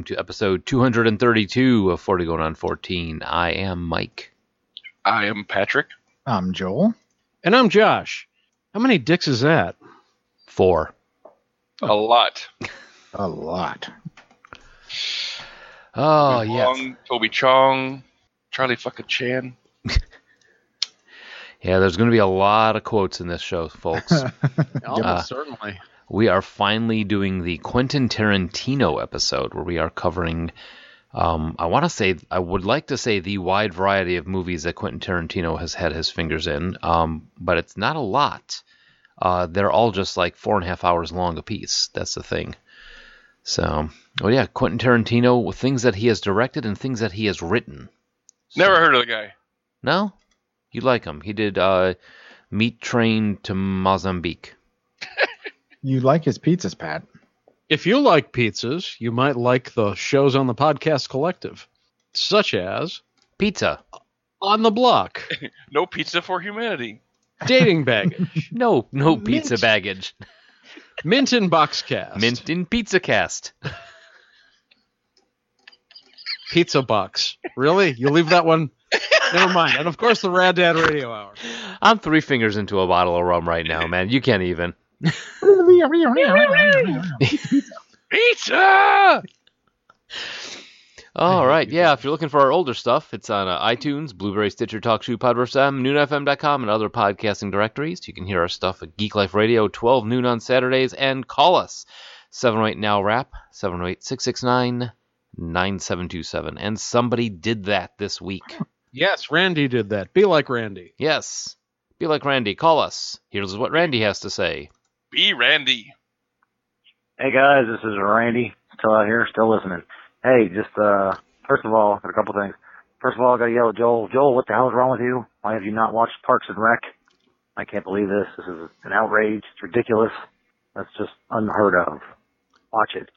welcome to episode 232 of 40 Going on 14. I am Mike. I am Patrick. I'm Joel. And I'm Josh. How many dicks is that? Four. A lot. A lot. Oh, Toby yes. Toby Chong, Charlie fucking Chan. Yeah, there's going to be a lot of quotes in this show, folks. Almost Uh, certainly. We are finally doing the Quentin Tarantino episode where we are covering. Um, I want to say, I would like to say the wide variety of movies that Quentin Tarantino has had his fingers in, um, but it's not a lot. Uh, they're all just like four and a half hours long apiece. That's the thing. So, oh yeah, Quentin Tarantino, things that he has directed and things that he has written. Never heard of the guy. No, you like him? He did uh, Meat Train to Mozambique. You like his pizzas, Pat? If you like pizzas, you might like the shows on the podcast collective, such as Pizza. On the Block, No pizza for humanity. Dating Baggage, No, no pizza Mint. baggage. Mint in Boxcast, Mint in Pizza Cast. Pizza Box. Really? You leave that one? Never mind. And of course, the Rad Dad Radio Hour. I'm three fingers into a bottle of rum right now, man. You can't even. Pizza! All right, yeah. If you're looking for our older stuff, it's on uh, iTunes, Blubrry, Stitcher, TalkShoe, Podverse M, NoonFM.com, and other podcasting directories. You can hear our stuff at Geek Life Radio, 12 noon on Saturdays, and call us 708 Now Rap 708 669 9727. And somebody did that this week. Yes, Randy did that. Be like Randy. Yes. Be like Randy. Call us. Here's what Randy has to say. Be Randy. Hey guys, this is Randy. Still out here, still listening. Hey, just uh, first of all, a couple things. First of all, I gotta yell at Joel. Joel, what the hell is wrong with you? Why have you not watched Parks and Rec? I can't believe this. This is an outrage. It's ridiculous. That's just unheard of. Watch it.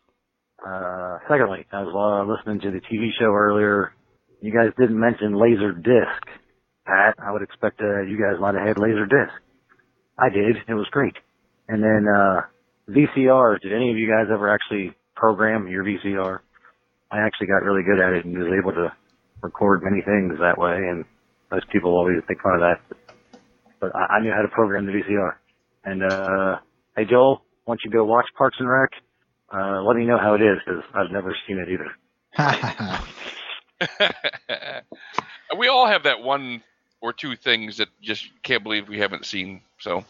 Uh, secondly, I was uh, listening to the TV show earlier. You guys didn't mention laser disc. Pat, I would expect uh, you guys might have had laser disc. I did. It was great. And then uh, VCRs. Did any of you guys ever actually program your VCR? I actually got really good at it and was able to record many things that way. And most people always make fun of that, but I, I knew how to program the VCR. And uh, hey, Joel, once you go watch Parks and Rec, uh, let me know how it is because I've never seen it either. we all have that one or two things that just can't believe we haven't seen. So,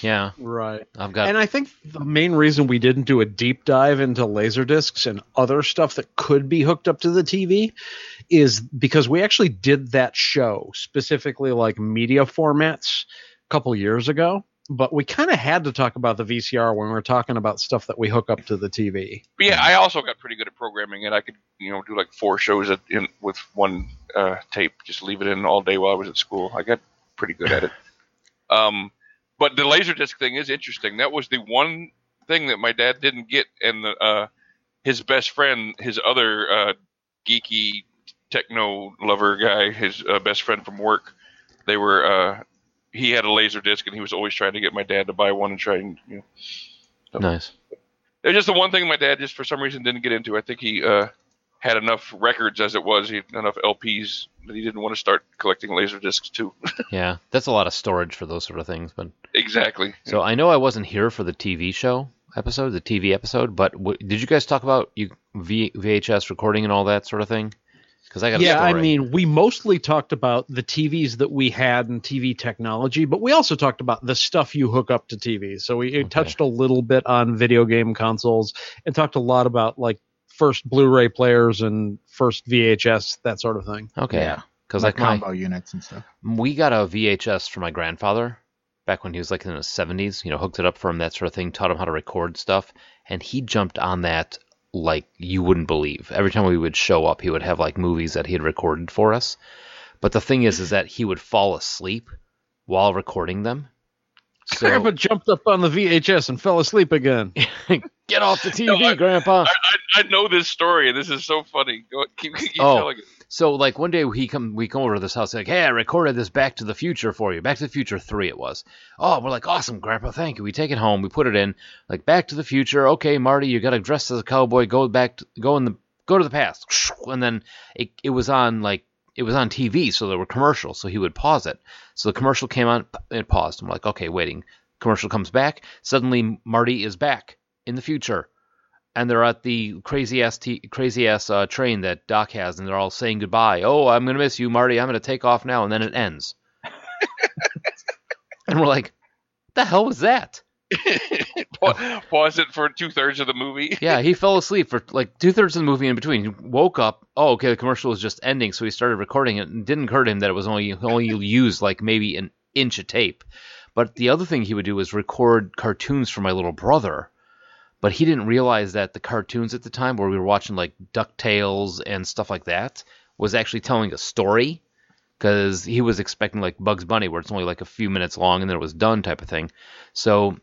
Yeah, Right. I've got. And I think the main reason we didn't do a deep dive into laser discs and other stuff that could be hooked up to the TV is because we actually did that show specifically like media formats a couple years ago. But we kind of had to talk about the VCR when we were talking about stuff that we hook up to the TV. but yeah, I also got pretty good at programming it. I could, you know, do like four shows at, in, with one uh, tape, just leave it in all day while I was at school. I got pretty good at it. Um, but the laserdisc thing is interesting. That was the one thing that my dad didn't get, and the, uh, his best friend, his other uh, geeky techno lover guy, his uh, best friend from work, they were. He had a laser disc, and he was always trying to get my dad to buy one and try and you know. nice. It's just the one thing my dad just for some reason didn't get into. I think he uh, had enough records as it was, he had enough LPs that he didn't want to start collecting laser discs too. Yeah, that's a lot of storage for those sort of things. But exactly. so I know I wasn't here for the TV show episode, the TV episode. But w- did you guys talk about you v- VHS recording and all that sort of thing? Because I got a Yeah, I mean, we mostly talked about the TVs that we had and TV technology, but we also talked about the stuff you hook up to TVs. So we Okay. touched a little bit on video game consoles and talked a lot about like first Blu-ray players and first VHS, that sort of thing. okay, Yeah. because like like, my combo units and stuff. we got a VHS for my grandfather back when he was like in his 70s. You know, hooked it up for him, that sort of thing. Taught him how to record stuff, and he jumped on that like you wouldn't believe. Every time we would show up, he would have like movies that he had recorded for us. But the thing is, is that he would fall asleep while recording them. So Grandpa jumped up on the VHS and fell asleep again. get off the TV, No, I- Grandpa. I, I, I know this story, and this is so funny. Go keep, keep Oh. So like one day he come we come over to this house like, hey, I recorded this Back to the Future for you. Back to the Future three it was. Oh, we're like, awesome, Grandpa, thank you. We take it home, we put it in like Back to the Future. Okay, Marty, you got to dress as a cowboy. Go back, to, go in the go to the past, and then it it was on like it was on TV, so there were commercials. So he would pause it. So the commercial came on, it paused. I'm like, okay, waiting. Commercial comes back. Suddenly Marty is back in the future and they're at the crazy ass t- crazy ass uh, train that Doc has, and they're all saying goodbye. Oh, I'm gonna miss you, Marty. I'm gonna take off now, and then it ends. and we're like, the hell was that? Pa- Pause it for two thirds of the movie. Yeah, he fell asleep for like two thirds of the movie in between. He woke up. Oh, okay, the commercial was just ending, so he started recording it. And it didn't occur to him that it was only only used like maybe an inch of tape. But the other thing he would do was record cartoons for my little brother but he didn't realize that the cartoons at the time where we were watching like DuckTales and stuff like that was actually telling a story because he was expecting like Bugs Bunny where it's only like a few minutes long and then it was done type of thing. So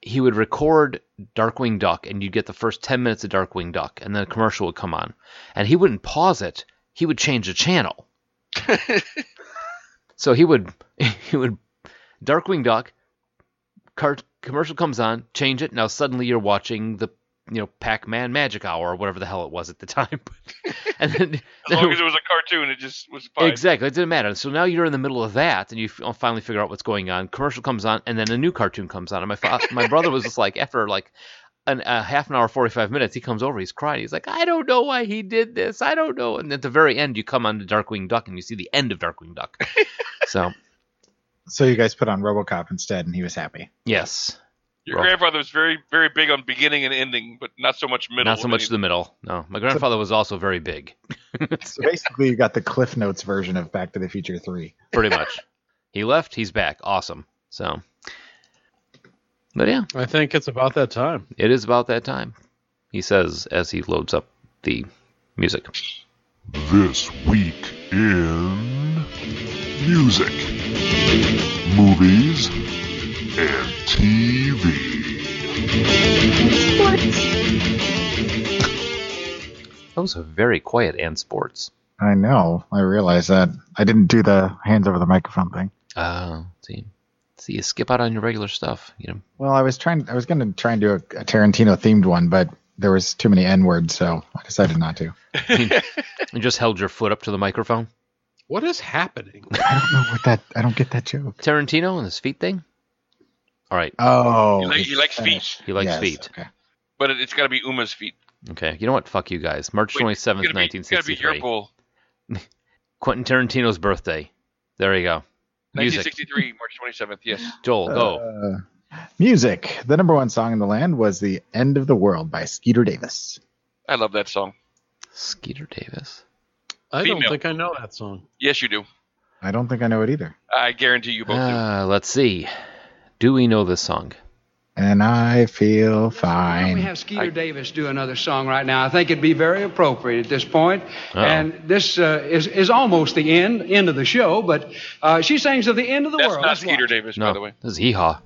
he would record Darkwing Duck and you'd get the first 10 minutes of Darkwing Duck and then a commercial would come on and he wouldn't pause it. He would change the channel. so he would he would Darkwing Duck cart commercial comes on, change it. Now suddenly you're watching the you know Pac-Man Magic Hour or whatever the hell it was at the time. and then, As long as it was a cartoon, it just was fine. exactly, it didn't matter. So now you're in the middle of that, and you uh, finally figure out what's going on. Commercial comes on, and then a new cartoon comes on. And my fa- my brother was just like, after like an, a half an hour, forty five minutes, he comes over, he's crying. He's like, I don't know why he did this. I don't know. And at the very end, you come on to Darkwing Duck, and you see the end of Darkwing Duck. so So you guys put on RoboCop instead, and he was happy. yes, Your Rough. grandfather was very, very big on beginning and ending, but not so much middle. not so much the middle. No, my grandfather was also very big. So basically, you got the Cliff Notes version of Back to the Future Three. pretty much. he left, he's back. Awesome. So, but yeah, I think it's about that time. it is about that time. He says as he loads up the music. This week in music, movies, and TV. Sports. That was a very quiet and sports. I know. I realize that. I didn't do the hands over the microphone thing. Uh, see, see, you skip out on your regular stuff. You know, Well, I was trying. I was going to try and do a, a Tarantino themed one, but there was too many N words, so I decided not to. you just held your foot up to the microphone. What is happening? I don't know what that. I don't get that joke. Tarantino and his feet thing. All right, Oh, He like- he likes feet. Spanish. He likes Yes, feet. Okay. But it, it's got to be Uma's feet. okay. You know what? Fuck you guys. March Wait, twenty it's seventh, gotta be- nineteen it's gotta be sixty your Quentin Tarantino's birthday. There you go. 1963, March 27th. Yes. Joel, go. Uh, music. The number one song in the land was "The End of the World" by Skeeter Davis. I love that song. Skeeter Davis. I Female. don't think I know that song. Yes, you do. I don't think I know it either. I guarantee you both do. Uh, let's see. Do we know this song? And I feel Why fine. don't we have Skeeter Davis do another song right now? I think it'd be very appropriate at this point. Uh-oh. And this uh, is, is almost the end end of the show, but uh, she sings of the end of the That's world. not Let's Skeeter watch. Davis, No, by the way. this is Hee Haw.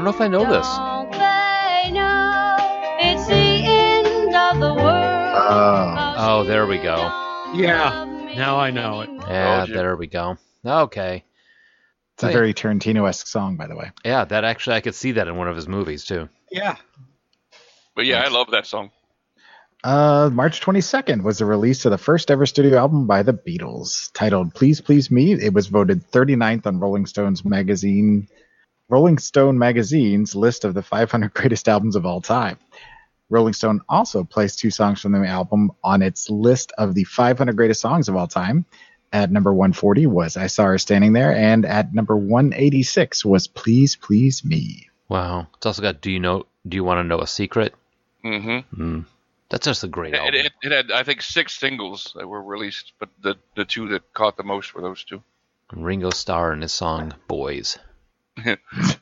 Don't know if I know this. Don't they know it's the end of the world? Oh. Oh, there we go. Yeah, now I know it. Yeah, there we go. Okay. It's a very Tarantino-esque song, by the way. Yeah, that actually I could see that in one of his movies too. Yeah. But yeah, I love that song. Uh, March 22nd was the release of the first ever studio album by the Beatles, titled "Please Please Me." It was voted 39th on Rolling Stone's magazine, Rolling Stone magazine's list of the 500 greatest albums of all time. Rolling Stone also placed two songs from the album on its list of the 500 greatest songs of all time. At number 140 was "I Saw Her Standing There," and at number 186 was "Please Please Me." Wow. It's also got Do you know do you want to know a secret? Mm-hmm. Mm. That's just a great It, album. it, it had, I think, six singles that were released, but the the two that caught the most were those two. Ringo Starr and his song Boys.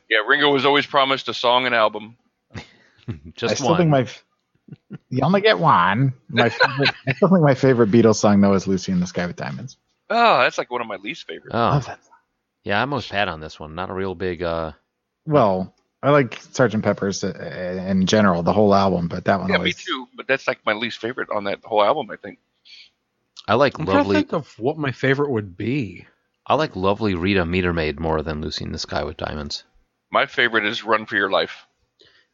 Yeah, Ringo was always promised a song and album. Just I Just still one. think my You only get one. My favorite, I still think my favorite Beatles song though is "Lucy in the Sky with Diamonds." Oh, that's like one of my least favorites. Oh, Love that. yeah, I'm most Pat on this one. Not a real big. uh Well, I like Sergeant Pepper's uh, in general, the whole album, but that one yeah, always. me too. But that's like my least favorite on that whole album. I think. I like I'm trying to lovely. think of what my favorite would be. I like lovely Rita Metermaid more than Lucy in the Sky with Diamonds. My favorite is "Run for Your Life."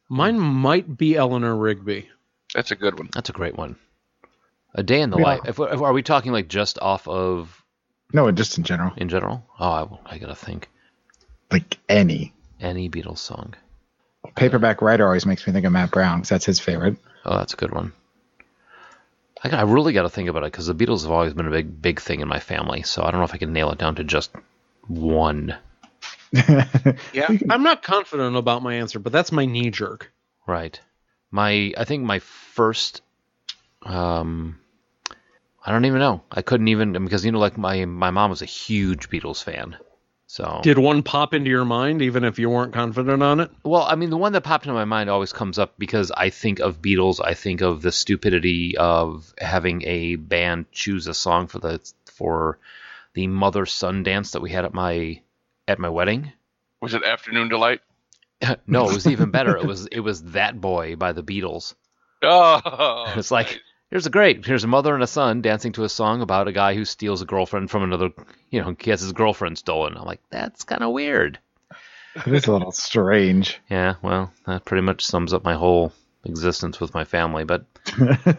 Mine might be Eleanor Rigby. That's a good one. That's a great one. A Day in the Yeah. Life. If, if, are we talking like just off of No, just in general, in general? Oh, I, I gotta think. like any Any Beatles song. paperback writer always makes me think of Matt Brown because that's his favorite. Oh, that's a good one. I, I really got to think about it because the Beatles have always been a big, big thing in my family. So I don't know if I can nail it down to just one. Yeah, I'm not confident about my answer, but that's my knee jerk. Right. My, I think my first, um, I don't even know. I couldn't even because you know, like my my mom was a huge Beatles fan. So Did one pop into your mind, even if you weren't confident on it? Well, I mean, the one that popped into my mind always comes up because I think of Beatles. I think of the stupidity of having a band choose a song for the for the mother son dance that we had at my at my wedding. Was it "Afternoon Delight"? no, it was even better. It was it was that boy by the Beatles. Oh, It's like here's a great here's a mother and a son dancing to a song about a guy who steals a girlfriend from another. You know, he has his girlfriend stolen. I'm like, that's kind of weird. It is a little strange. Yeah, well, that pretty much sums up my whole existence with my family. But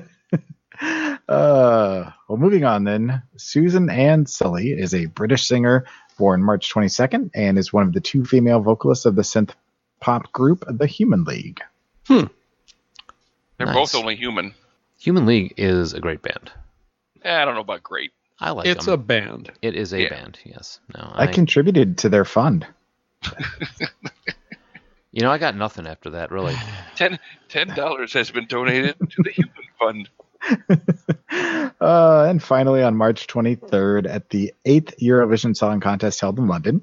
Uh, well, moving on then. Susan Ann Sulley is a British singer born March 22nd and is one of the two female vocalists of the synth pop group The Human League. Hmm. They're Nice. both only human. Human League is a great band. Eh, I don't know about great. I like it's them. a band. It is a Yeah. band, yes. No, I, I, contributed to their fund. You know, I got nothing after that, really. Ten ten dollars has been donated to the Human Fund. Uh, and finally, on March 23rd, at the eighth Eurovision Song Contest held in London,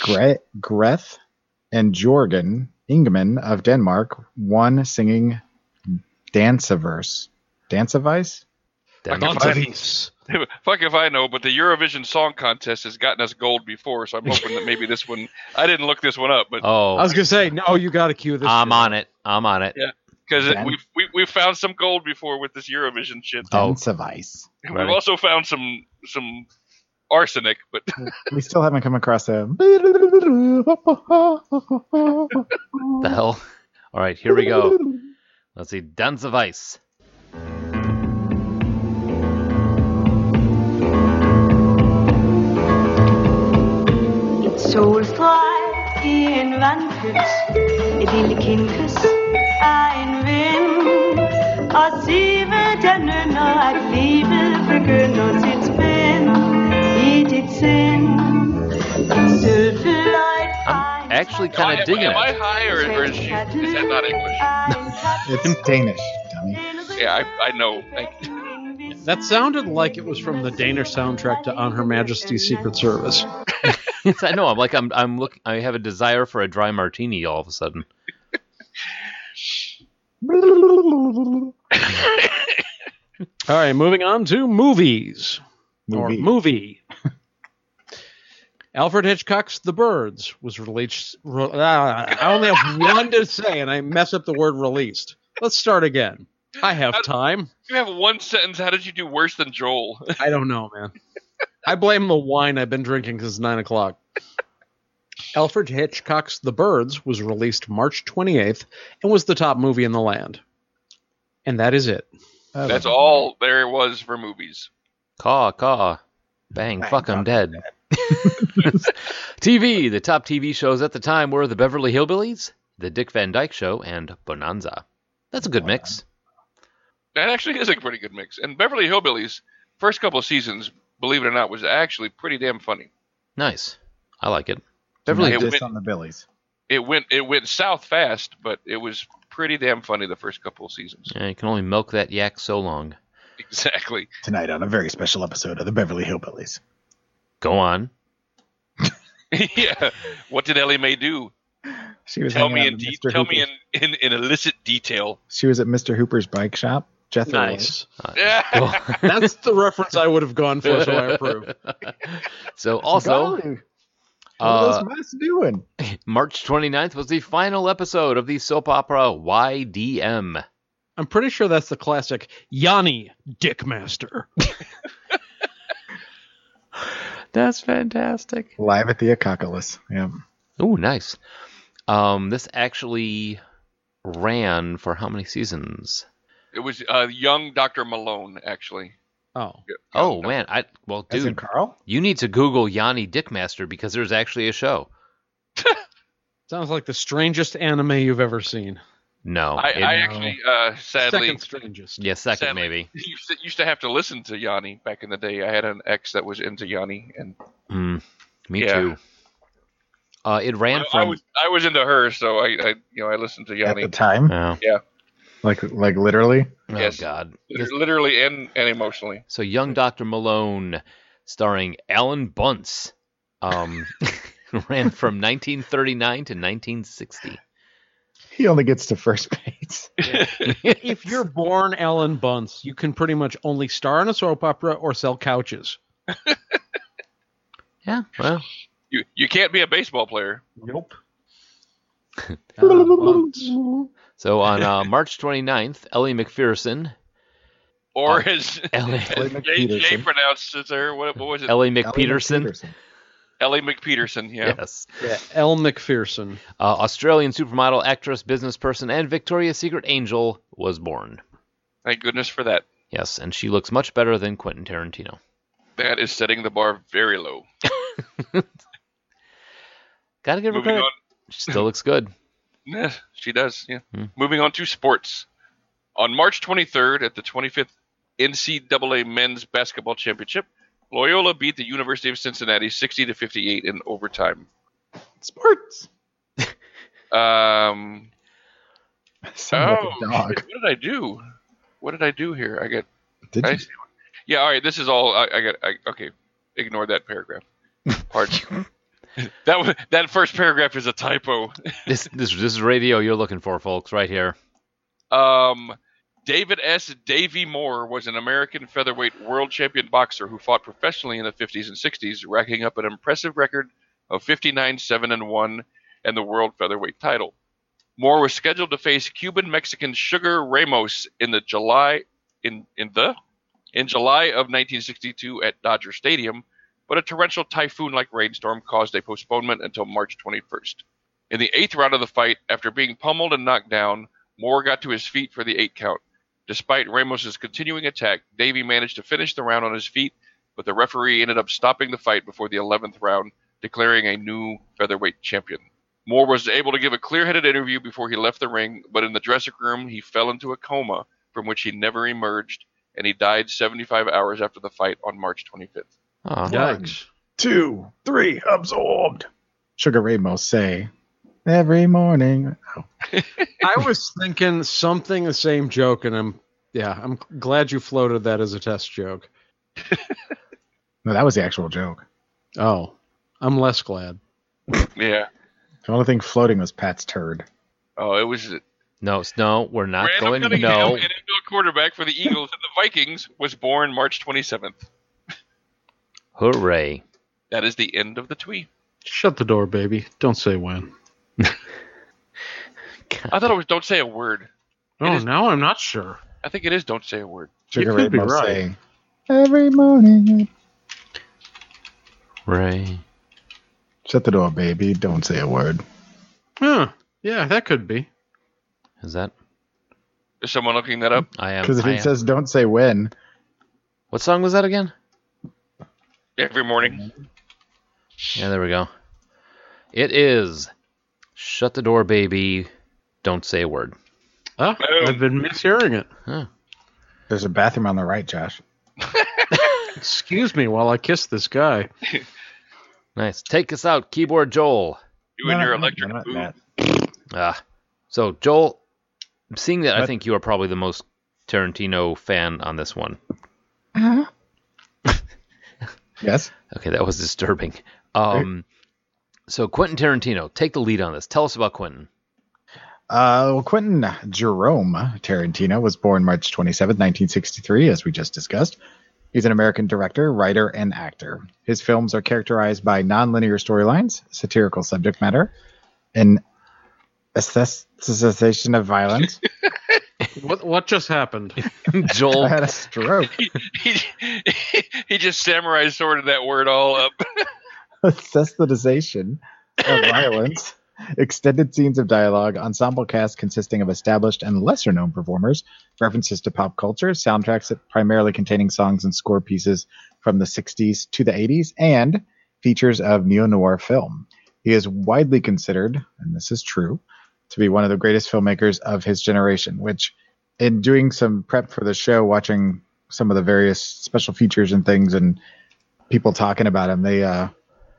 Gre- Greth and Jørgen Ingmann of Denmark won singing Danceverse. Dancevice? Damn Fuck it. if I- Fuck if I know, but the Eurovision Song Contest has gotten us gold before, so I'm hoping that maybe this one. I didn't look this one up, but Oh, I was gonna say, no, you got to cue this. I'm shit. on it. I'm on it. Yeah. because we've we, we've found some gold before with this Eurovision shit. Oh. Dancevice. We've Ready? also found some some arsenic, but We still haven't come across a. The hell? All right, here we go. Let's see. Dance of Ice. Et solstrøg i en vandpøls Et lille kindkys af er en vind Og sive der nynner At livet begynder sit spænd I dit sind En sølvfløjt Actually, kind am, of digging am I it. high or, or is, she, is that not English? It's Danish, dummy. Er yeah, I, I know. Thank you. That sounded like it was from the Danish soundtrack to On Her Majesty's Secret Service. Yes, I know. I'm like I'm. I'm look. I have a desire for a dry martini all of a sudden. All right, moving on to movies. Or Movie. movie. Alfred Hitchcock's The Birds was released. Re, ah, I only have one to say, and I mess up the word released. Let's start again. I have time. You have one sentence. How did you do worse than Joel? I don't know, man. I blame the wine I've been drinking since 9 o'clock. Alfred Hitchcock's The Birds was released March 28th and was the top movie in the land. And that is it. I That's love all there was for movies. Caw, caw. Bang, Bang, fuck, I'm fuck, dead. TV. The top TV shows at the time were The Beverly Hillbillies, The Dick Van Dyke Show, and Bonanza. That's a good mix. That actually is a pretty good mix. And Beverly Hillbillies, first couple of seasons, believe it or not, was actually pretty damn funny. Nice. I like it. Beverly Beverly It went- on the Billies. It went it went south fast, but it was pretty damn funny the first couple of seasons. Yeah, you can only milk that yak so long. Exactly. Tonight on a very special episode of the Beverly Hillbillies. Go on. yeah. What did Ellie Mae do? She was Tell me out in de- Mr. tell me in, in, in illicit detail. She was at Mr. Hooper's bike shop. Jethro was. Nice. That's the reference I would have gone for, so I approve. so also, Golly, what uh, are those doing? March 29th was the final episode of the soap opera YDM. I'm pretty sure that's the classic Yanni Dickmaster. That's fantastic. Live at the Acoculus. Yeah. Oh, nice. Um, this actually ran for how many seasons? It was uh, young Dr. Malone, actually. Oh. Oh man, I well, dude, Carl? you need to Google Yanni Dickmaster because there's actually a show. Sounds like the strangest anime you've ever seen. No, I, it- I actually, uh, sadly, Second strangest. yeah, second sadly, maybe. used to, used to have to listen to Yanni back in the day. I had an ex that was into Yanni, and Mm, me Yeah. too. Uh, it ran I, from I was I was into her, so I, I you know I listened to Yanni At the time? oh, Like like literally? oh, Yes. god. Literally and and emotionally. So young Doctor Malone, starring Alan Bunce, um, ran from 1939 to 1960. He only gets to first base. If you're born Alan Bunce, you can pretty much only star in a soap opera or sell couches. Yeah, well, You you can't be a baseball player. Nope. so on uh, March 29th, Ellie McPherson, Or Oh. as, Ellie, as Ellie Jay, Jay pronounced it there. What, what was it? Ellie Ellie McPeterson. McPeterson. Ellie McPeterson. Yeah. Yes. Yeah, Elle McPherson. Uh, Australian supermodel, actress, business person, and Victoria's Secret angel was born. Thank goodness for that. Yes, and she looks much better than Quentin Tarantino. That is setting the bar very low. Gotta give her Moving credit. On. She still looks good. Yeah, she does. Yeah. Hmm. Moving on to sports. On March 23rd, at the 25th NCAA Men's Basketball Championship, Loyola beat the University of Cincinnati 60 to 58 in overtime. Sports. Um, Sound oh, like a dog. what did I do? What did I do here? I get. Did I you? see. Yeah, all right. This is all. I, I got. I, okay, ignore that paragraph. Pardon. that was, that first paragraph is a typo. This this this is radio you're looking for, folks, right here. Um, David S. Davy Moore was an American featherweight world champion boxer who fought professionally in the 50s and 60s, racking up an impressive record of 59 7 and 1 and the world featherweight title. Moore was scheduled to face Cuban Mexican Sugar Ramos in the July in in the in July of 1962 at Dodger Stadium, but a torrential typhoon-like rainstorm caused a postponement until March 21st. In the eighth round of the fight, after being pummeled and knocked down, Moore got to his feet for the eight count. Despite Ramos's continuing attack, Davey managed to finish the round on his feet, but the referee ended up stopping the fight before the 11th round, declaring a new featherweight champion. Moore was able to give a clear-headed interview before he left the ring, but in the dressing room he fell into a coma from which he never emerged, and he died 75 hours after the fight on March 25th. Oh, Yikes. Two, three, absorbed. Sugar Ray most say every morning. Oh, I was thinking something the same joke, and I'm yeah, I'm glad you floated that as a test joke. no, that was the actual joke. Oh, I'm less glad. Yeah. The only thing floating was Pat's turd. Oh, it was no, no, we're not Randall going. Cunningham, No, an NFL quarterback for the Eagles and the Vikings, was born March 27th. Hooray! That is the end of the tweet. Shut the door, baby. Don't say when. I thought it was don't say a word. Oh, is- now I'm not sure. I think it is don't say a word. Sugar You could be right. say every morning. Ray. Shut the door, baby. Don't say a word. Huh. Yeah, that could be. Is that? Is someone looking that up? I am. Because if I it am- says don't say when, what song was that again? Every morning. Yeah, there we go. It is. Shut the door, baby. Don't say a word. Oh, Boom. I've been mishearing it. Huh. there's a bathroom on the right, Josh. Excuse me while I kiss this guy. Nice. Take us out, keyboard Joel. You and No, your no, electric not boo. that. Ah, so Joel, seeing that, I What? think you are probably the most Tarantino fan on this one. Yes. Okay, that was disturbing. Um, So Quentin Tarantino, take the lead on this. Tell us about Quentin. Uh, well, Quentin Jerome Tarantino was born March 27, 1963, as we just discussed. He's an American director, writer, and actor. His films are characterized by nonlinear storylines, satirical subject matter, an aestheticization of violence. What what just happened? I Joel, had a stroke. he, he, he just samurai sorted that word all up. Sensitization of violence, extended scenes of dialogue, ensemble cast consisting of established and lesser known performers, references to pop culture, soundtracks that primarily containing songs and score pieces from the 60s to the 80s, and features of neo noir film. He is widely considered, and this is true, to be one of the greatest filmmakers of his generation, which, in doing some prep for the show, watching some of the various special features and things, and people talking about him, they, uh,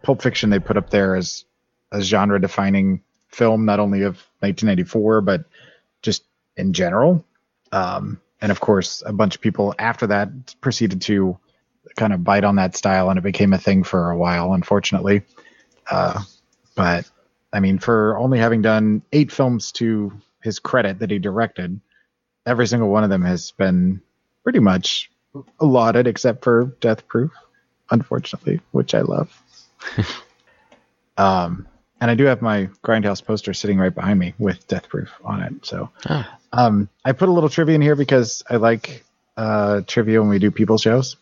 Pulp Fiction they put up there as a genre defining film, not only of 1994, but just in general. Um, and of course, a bunch of people after that proceeded to kind of bite on that style, and it became a thing for a while, unfortunately. Uh, but I mean, for only having done eight films to his credit that he directed, every single one of them has been pretty much lauded, except for Death Proof, unfortunately, which I love. um, and I do have my Grindhouse poster sitting right behind me with Death Proof on it. So Ah. um, I put a little trivia in here because I like uh, trivia when we do people shows.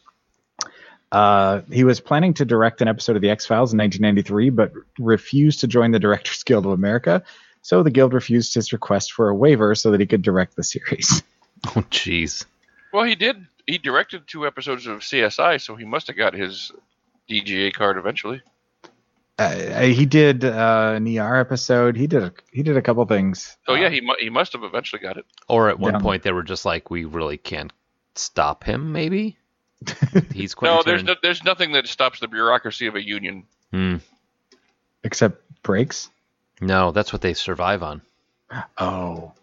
Uh, he was planning to direct an episode of The X Files in 1993, but refused to join the Directors Guild of America. So the guild refused his request for a waiver so that he could direct the series. oh jeez. Well, he did. He directed two episodes of CSI, so he must have got his DGA card eventually. Uh, he did uh, an ER episode. He did a, he did a couple things. So Uh, yeah, he mu- he must have eventually got it. Or at one Down. point they were just like, we really can't stop him. Maybe he's quite No, Quentin. there's no, there's nothing that stops the bureaucracy of a union. Hmm. except breaks. No, that's what they survive on. Oh.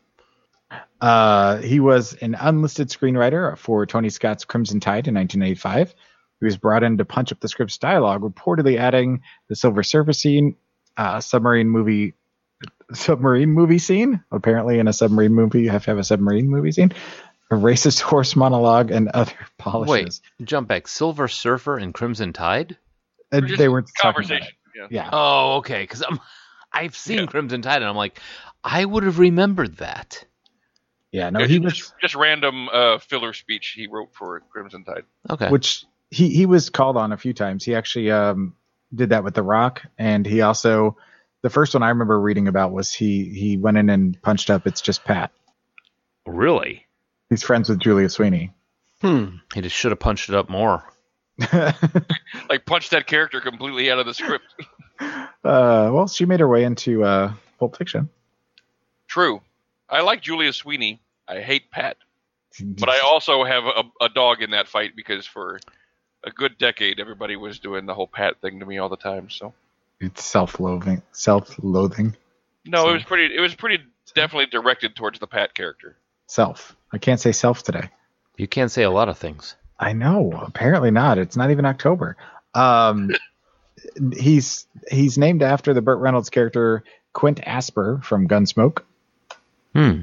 Uh, he was an unlisted screenwriter for Tony Scott's Crimson Tide in 1985. He was brought in to punch up the script's dialogue, reportedly adding the Silver Surfer scene, uh, submarine movie, submarine movie scene. Apparently, in a submarine movie, you have to have a submarine movie scene, a racist horse monologue, and other polishes. Wait, jump back. Silver Surfer and Crimson Tide. Uh, Just they were talking conversation. Yeah. Yeah. Oh, okay. Because I'm, I've seen Yeah. Crimson Tide, and I'm like, I would have remembered that. Yeah, no, Yeah, he just, was just random uh, filler speech he wrote for Crimson Tide. Okay. which he he was called on a few times. He actually um, did that with The Rock, and he also the first one I remember reading about was he he went in and punched up. It's just Pat. really? He's friends with Julia Sweeney. Hmm. He just should have punched it up more. Like punched that character completely out of the script. well, she made her way into uh, Pulp Fiction. True. I like Julia Sweeney. I hate Pat, but I also have a, a dog in that fight because for a good decade everybody was doing the whole Pat thing to me all the time. So it's self-loathing. Self-loathing. no, it was pretty. It was pretty definitely directed towards the Pat character. Self. I can't say self today. You can't say a lot of things. I know. Apparently not. It's not even October. Um, he's he's named after the Burt Reynolds character Quint Asper from Gunsmoke, Hmm.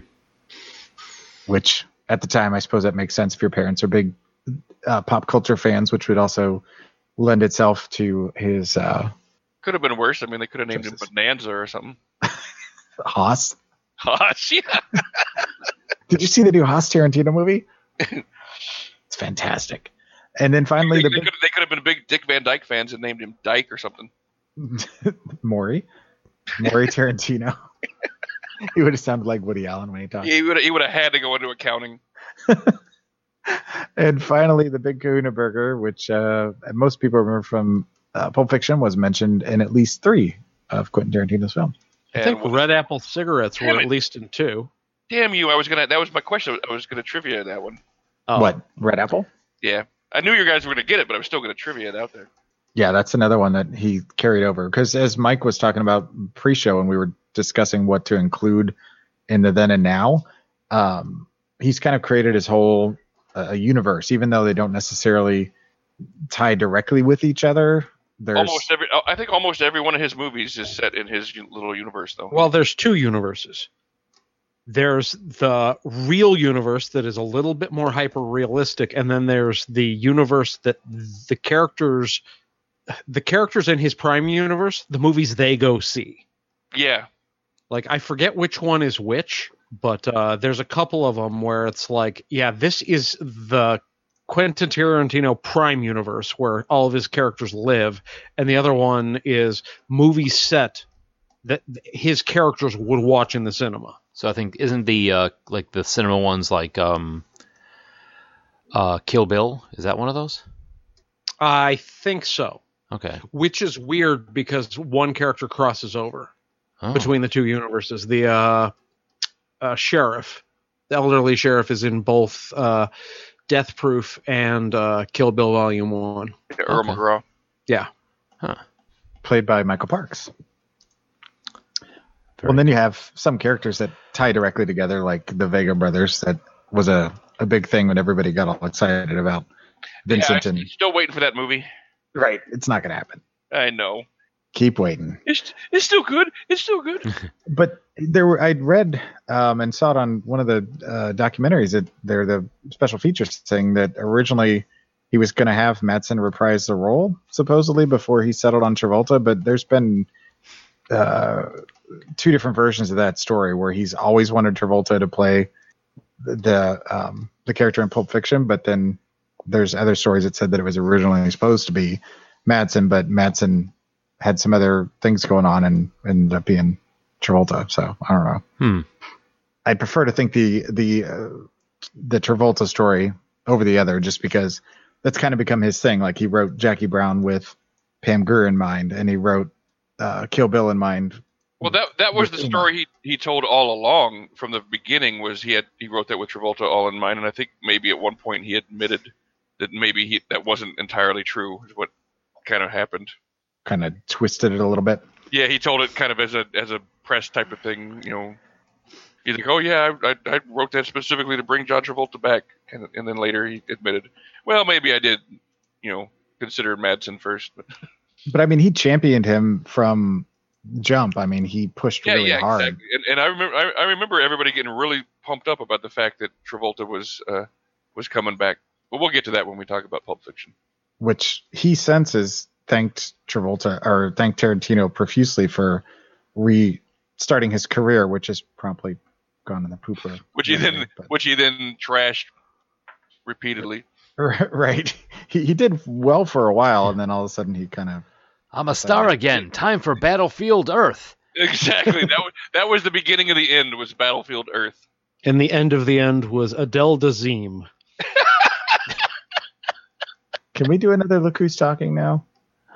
which at the time I suppose that makes sense if your parents are big uh, pop culture fans, which would also lend itself to his uh, Could have been worse. I mean, they could have named him Justice. Bonanza or something. Hoss. Gosh, yeah. Did you see the new Hoss Tarantino movie? it's fantastic. And then finally, They, the they could, they could have been big Dick Van Dyke fans and named him Dyke or something. big Maury, Maury Tarantino. he would have sounded like Woody Allen when he talked. He would he would have had to go into accounting. and finally, the Big Kahuna Burger, which uh, most people remember from uh, Pulp Fiction, was mentioned in at least three of Quentin Tarantino's films. I think was- Red Apple cigarettes were Damn at least in two. damn you! I was gonna. That was my question. I was gonna trivia that one. Oh. What? Red Apple? Yeah, I knew you guys were gonna get it, but I was still gonna trivia it out there. Yeah, that's another one that he carried over. Because as Mike was talking about pre-show, and we were discussing what to include in the then and now, um, he's kind of created his whole uh, universe, even though they don't necessarily tie directly with each other. there's Almost every, I think almost every one of his movies is set in his little universe, though. Well, there's two universes. There's the real universe that is a little bit more hyper realistic, and then there's the universe that the characters, the characters in his prime universe, the movies they go see. yeah, Like I forget which one is which, but uh, there's a couple of them where it's like, yeah, this is the Quentin Tarantino prime universe where all of his characters live, and the other one is movie set that his characters would watch in the cinema. So I think isn't the uh, like the cinema ones like um, uh, Kill Bill? Is that one of those? I think so. Okay. Which is weird because one character crosses over Oh. between the two universes. The uh, uh, sheriff, the elderly sheriff, is in both uh, Death Proof and uh, Kill Bill Volume One. Earl Okay. McGraw. Yeah, Huh. played by Michael Parks. Very well, then you have some characters that tie directly together, like the Vega brothers. That was a, a big thing when everybody got all excited about Vincent yeah, and still waiting for that movie. right. It's not going to happen. I know. Keep waiting. It's it's still good. It's still good. But there were I'd read um, and saw it on one of the uh, documentaries that they're the special features thing that originally he was going to have Madsen reprise the role supposedly before he settled on Travolta, but there's been uh, two different versions of that story where he's always wanted Travolta to play the the, um, the character in Pulp Fiction, but then there's other stories that said that it was originally supposed to be Madsen, but Madsen had some other things going on and ended up being Travolta. So I don't know. Hmm. I'd prefer to think the the uh, the Travolta story over the other, just because that's kind of become his thing. Like he wrote Jackie Brown with Pam Grier in mind, and he wrote uh, Kill Bill in mind. Well, that that was the story he, he told all along from the beginning. Was he had he wrote that with Travolta all in mind, and I think maybe at one point he admitted that maybe he that wasn't entirely true. Is what kind of happened. Kind of twisted it a little bit. Yeah, he told it kind of as a as a press type of thing. You know, he's like, "Oh yeah, I, I, I wrote that specifically to bring John Travolta back," and and then later he admitted, "Well, maybe I did, you know, consider Madsen first, But But I mean, he championed him from jump. I mean, he pushed yeah, really yeah, hard. exactly. And, and I remember I, I remember everybody getting really pumped up about the fact that Travolta was uh, was coming back. But we'll get to that when we talk about Pulp Fiction. which he senses thanked Travolta or thanked Tarantino profusely for restarting his career, which has promptly gone in the pooper. Which he then But- which he then trashed repeatedly. right, he, he did well for a while, and then all of a sudden he kind of I'm a star again. Time for Battlefield Earth. Exactly. that was that was the beginning of the end. Was Battlefield Earth. and the end of the end was Adele Dazeem. Can we do another Look Who's Talking now?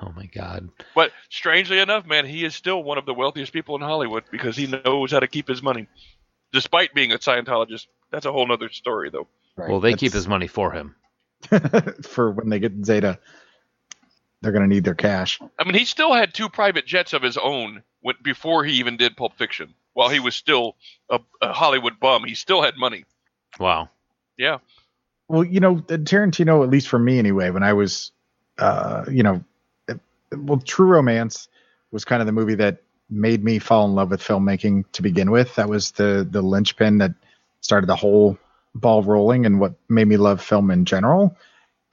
Oh my God. But strangely enough, man, he is still one of the wealthiest people in Hollywood because he knows how to keep his money, despite being a Scientologist. That's a whole nother story, though. Right, Well, they keep his money for him. for when they get Zeta. They're going to need their cash. I mean, he still had two private jets of his own when, before he even did Pulp Fiction. While he was still a, a Hollywood bum, he still had money. Wow. Yeah. Well, you know, Tarantino, at least for me anyway, when I was, uh, you know, it- well, True Romance was kind of the movie that made me fall in love with filmmaking to begin with. That was the the linchpin that started the whole ball rolling and what made me love film in general.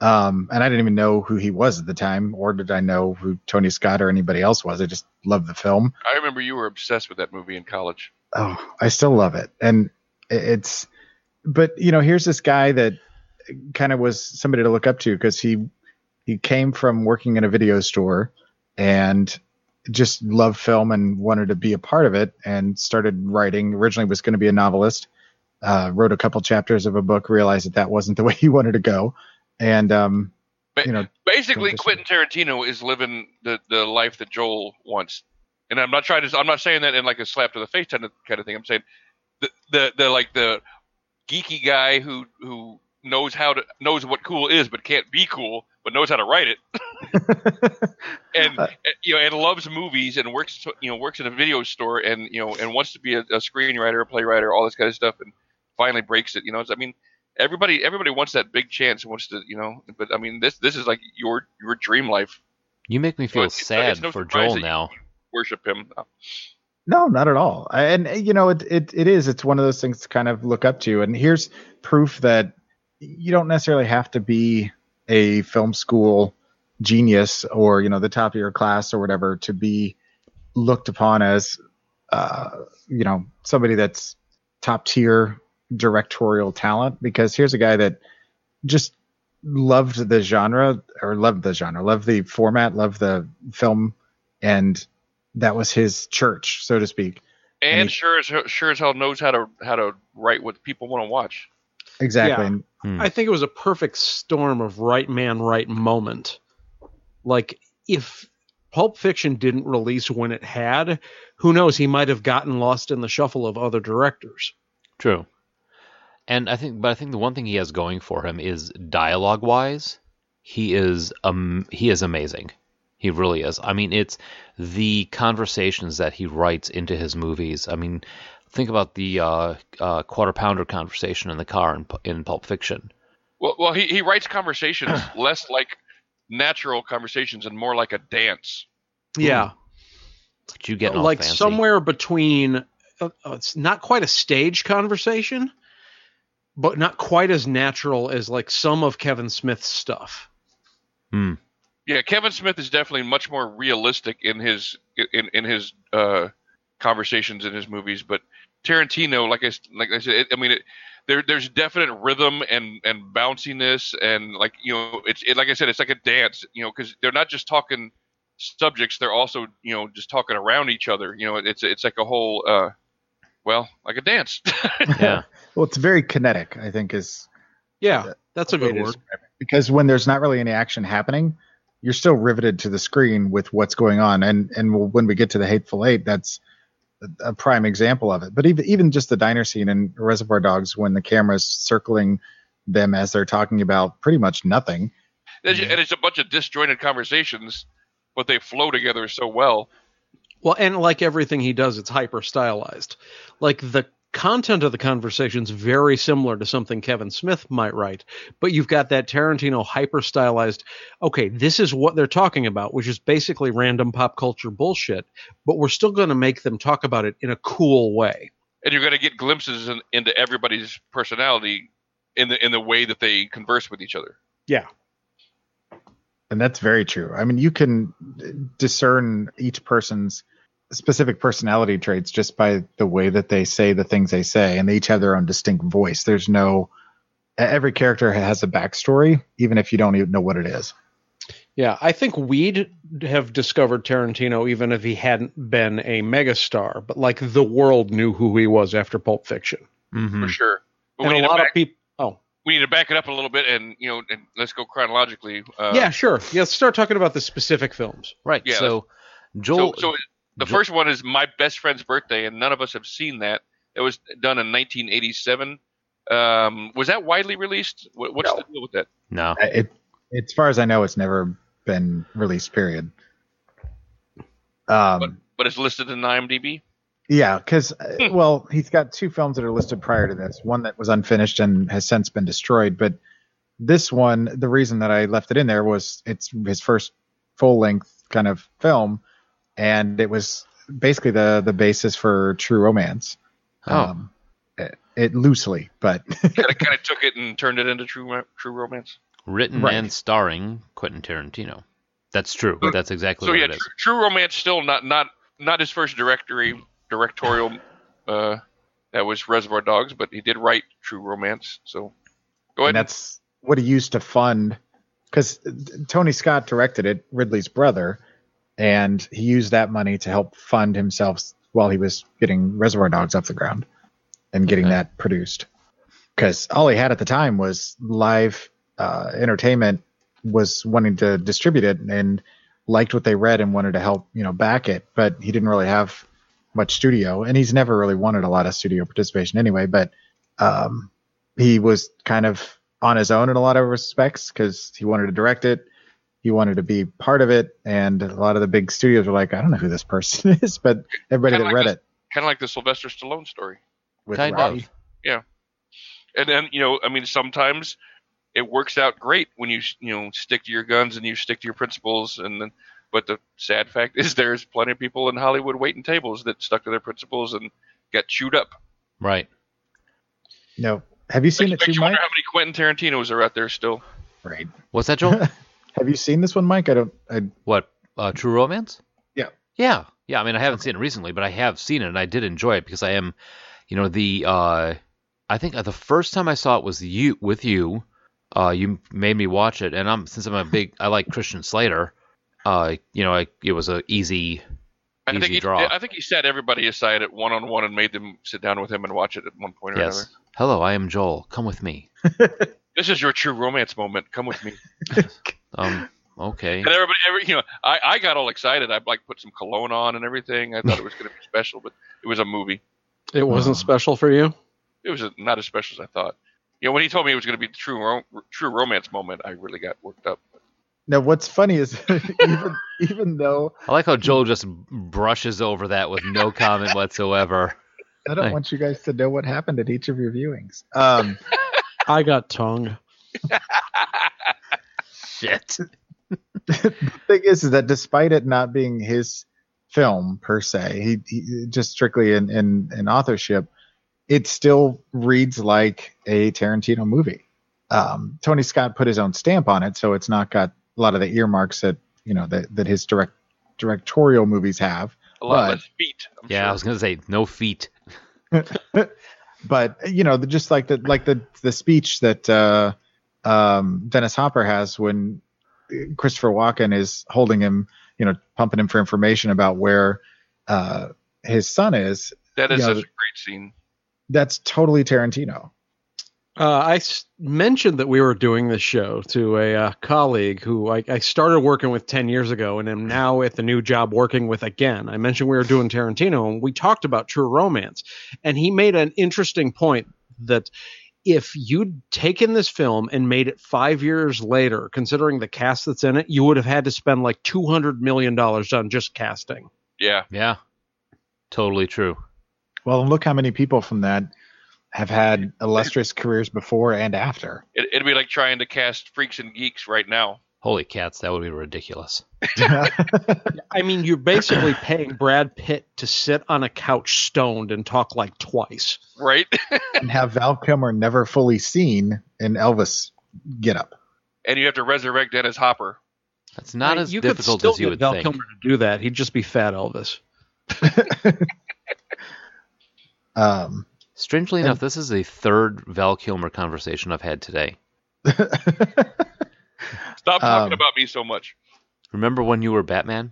Um, and I didn't even know who he was at the time, or did I know who Tony Scott or anybody else was. I just loved the film. I remember you were obsessed with that movie in college. oh, I still love it. And it's, but you know, here's this guy that kind of was somebody to look up to because he he came from working in a video store and just loved film and wanted to be a part of it and started writing. Originally was going to be a novelist. Uh, wrote a couple chapters of a book, realized that that wasn't the way he wanted to go, and um, Ba- you know, Basically, Quentin Tarantino is living the, the life that Joel wants. And I'm not trying to. I'm not saying that in like a slap to the face kind of kind of thing. I'm saying the the, the like the geeky guy who who knows how to knows what cool is but can't be cool but knows how to write it and Uh, you know and loves movies and works you know works in a video store and you know and wants to be a, a screenwriter a playwright all this kind of stuff and finally breaks it you know i mean everybody everybody wants that big chance and wants to you know but i mean this this is like your your dream life You make me feel it's- it's- sad it's no for Joel now. Worship him. No, not at all. And you know, it, it it is. It's one of those things to kind of look up to. And here's proof that you don't necessarily have to be a film school genius or you know the top of your class or whatever to be looked upon as uh, you know somebody that's top tier directorial talent. Because here's a guy that just loved the genre or loved the genre, loved the format, loved the film, and that was his church, so to speak. And, And he- sure as sure as hell knows how to how to write what people want to watch. Exactly. Yeah. Hmm. I think it was a perfect storm of right man, right moment. Like if Pulp Fiction didn't release when it had, who knows? He might have gotten lost in the shuffle of other directors. True. And I think, but I think the one thing he has going for him is dialogue-wise, he is um he is amazing. He really is. I mean, it's the conversations that he writes into his movies. I mean, think about the uh, uh, quarter pounder conversation in the car in, in Pulp Fiction. Well, well, he he writes conversations less like natural conversations and more like a dance. Yeah, But you get all like fancy. somewhere between. Uh, uh, it's not quite a stage conversation, but not quite as natural as like some of Kevin Smith's stuff. Hmm. Yeah, Kevin Smith is definitely much more realistic in his in in his uh, conversations in his movies, but Tarantino, like I s- like I said, it, I mean, it, there there's definite rhythm and and bounciness and like you know it's it, like I said, it's like a dance, you know, because they're not just talking subjects, they're also you know just talking around each other. You know, it's it's like a whole uh, well, like a dance. Yeah. well, it's very kinetic, I think, is Yeah, that's a good word. Because when there's not really any action happening, you're still riveted to the screen with what's going on. And and when we get to the Hateful Eight, that's a, a prime example of it. But even even just the diner scene in Reservoir Dogs, when the camera's circling them as they're talking about pretty much nothing. and it's a bunch of disjointed conversations, but they flow together so well. Well, and like everything he does, it's hyper stylized. Like the content of the conversation's very similar to something Kevin Smith might write, but you've got that Tarantino hyper stylized, okay, this is what they're talking about, which is basically random pop culture bullshit, but we're still going to make them talk about it in a cool way. and you're going to get glimpses in, into everybody's personality in the in the way that they converse with each other. Yeah. And that's very true. I mean, you can discern each person's specific personality traits just by the way that they say the things they say, and they each have their own distinct voice. There's no every character has a backstory, even if you don't even know what it is. Yeah, I think we'd have discovered Tarantino even if he hadn't been a megastar, but like the world knew who he was after Pulp Fiction. Mhm. for sure. But and a lot back, of people. Oh, we need to back it up a little bit, and you know, and let's go chronologically. Uh, yeah, sure. Yeah, let's start talking about the specific films. Right. Yeah, so Joel. So, so the Joel- first one is my best friend's birthday, and none of us have seen that. It was done in 1987. Um, was that widely released? What's No. the deal with that? no. It, as far as I know, it's never been released. Period. Um, But it's listed in IMDb. Yeah, because Hmm. well, he's got two films that are listed prior to this. One that was unfinished and has since been destroyed. But this one, the reason that I left it in there was it's his first full length kind of film, and it was basically the the basis for True Romance. Oh. Um, it, it loosely, but kind of kind of took it and turned it into true true romance. Written Right. and starring Quentin Tarantino. That's true. So- That's exactly So what yeah, it is. true, true romance still not not not his first directory directorial. Uh, that was Reservoir Dogs, but he did write True Romance. So go and ahead. that's what he used to fund because Tony Scott directed it, Ridley's brother, and he used that money to help fund himself while he was getting Reservoir Dogs off the ground and getting Okay. that produced. Because all he had at the time was live uh, entertainment, was wanting to distribute it and liked what they read and wanted to help, you know, back it, but he didn't really have much studio, and he's never really wanted a lot of studio participation anyway. But um, he was kind of on his own in a lot of respects because he wanted to direct it, he wanted to be part of it, and a lot of the big studios were like, I don't know who this person is, but everybody Kinda that like read this- it kind of like the Sylvester Stallone story. with Kind Rocky. of. Yeah. And then you know, I mean, sometimes it works out great when you you know stick to your guns and you stick to your principles, and then But the sad fact is, there's plenty of people in Hollywood waiting tables that stuck to their principles and got chewed up. Right. No. Have you seen Makes, it makes too, you wonder how many Quentin Tarantino's are out there still. Right. What's that, Joel? Have you seen this one, Mike? I don't. I, what? Uh, True Romance? Yeah. Yeah. Yeah. I mean, I haven't seen it recently, but I have seen it, and I did enjoy it because I am, you know, the. Uh, I think the first time I saw it was you with you. Uh, you made me watch it, and I'm since I'm a big, I like Christian Slater. Uh, you know, I, it was a easy. I think Easy he, draw. I think he set everybody aside at one on one and made them sit down with him and watch it at one point or Yes. Hello, I am Joel. Come with me. This is your true romance moment. Come with me. Um. Okay. And everybody, every, you know, I, I got all excited. I like put some cologne on and everything. I thought it was going to be special, but it was a movie. It wasn't Oh. special for you. It was not as special as I thought. You know, when he told me it was going to be the true ro- true romance moment, I really got worked up. now, what's funny is even even though I like how Joel just brushes over that with no comment whatsoever. I don't Hey. want you guys to know what happened at each of your viewings. Um, I got tongue. Shit. the thing is, is that despite it not being his film per se, he, he just strictly in, in in authorship, it still reads like a Tarantino movie. Um, Tony Scott put his own stamp on it, so it's not got a lot of the earmarks that you know that that his direct directorial movies have. A lot But- less feet. I'm Yeah, sure. I was gonna say no feet. but you know, the- just like the like the the speech that uh, um, Dennis Hopper has when Christopher Walken is holding him, you know, pumping him for information about where uh, his son is. that is you know, such a great scene. That's totally Tarantino. Uh, I s- mentioned that we were doing this show to a uh, colleague who I, I started working with 10 years ago and am now at the new job working with again. I mentioned we were doing Tarantino and we talked about True Romance. And he made an interesting point that if you'd taken this film and made it five years later, considering the cast that's in it, you would have had to spend like $200 million on just casting. Yeah, Yeah. Totally true. Well, and look how many people from that have had illustrious careers before and after. it, it'd be like trying to cast freaks and geeks right now. Holy cats, that would be ridiculous. I mean, you're basically paying Brad Pitt to sit on a couch stoned and talk like twice. Right? and have Val Kilmer never fully seen in Elvis get up. and you have to resurrect Dennis Hopper. That's not Like, as you could difficult still as you get would Val think. Kilmer to do that. He'd just be Fat Elvis. Um, Strangely And- enough, this is the third Val Kilmer conversation I've had today. Stop talking Um, about me so much. Remember when you were Batman?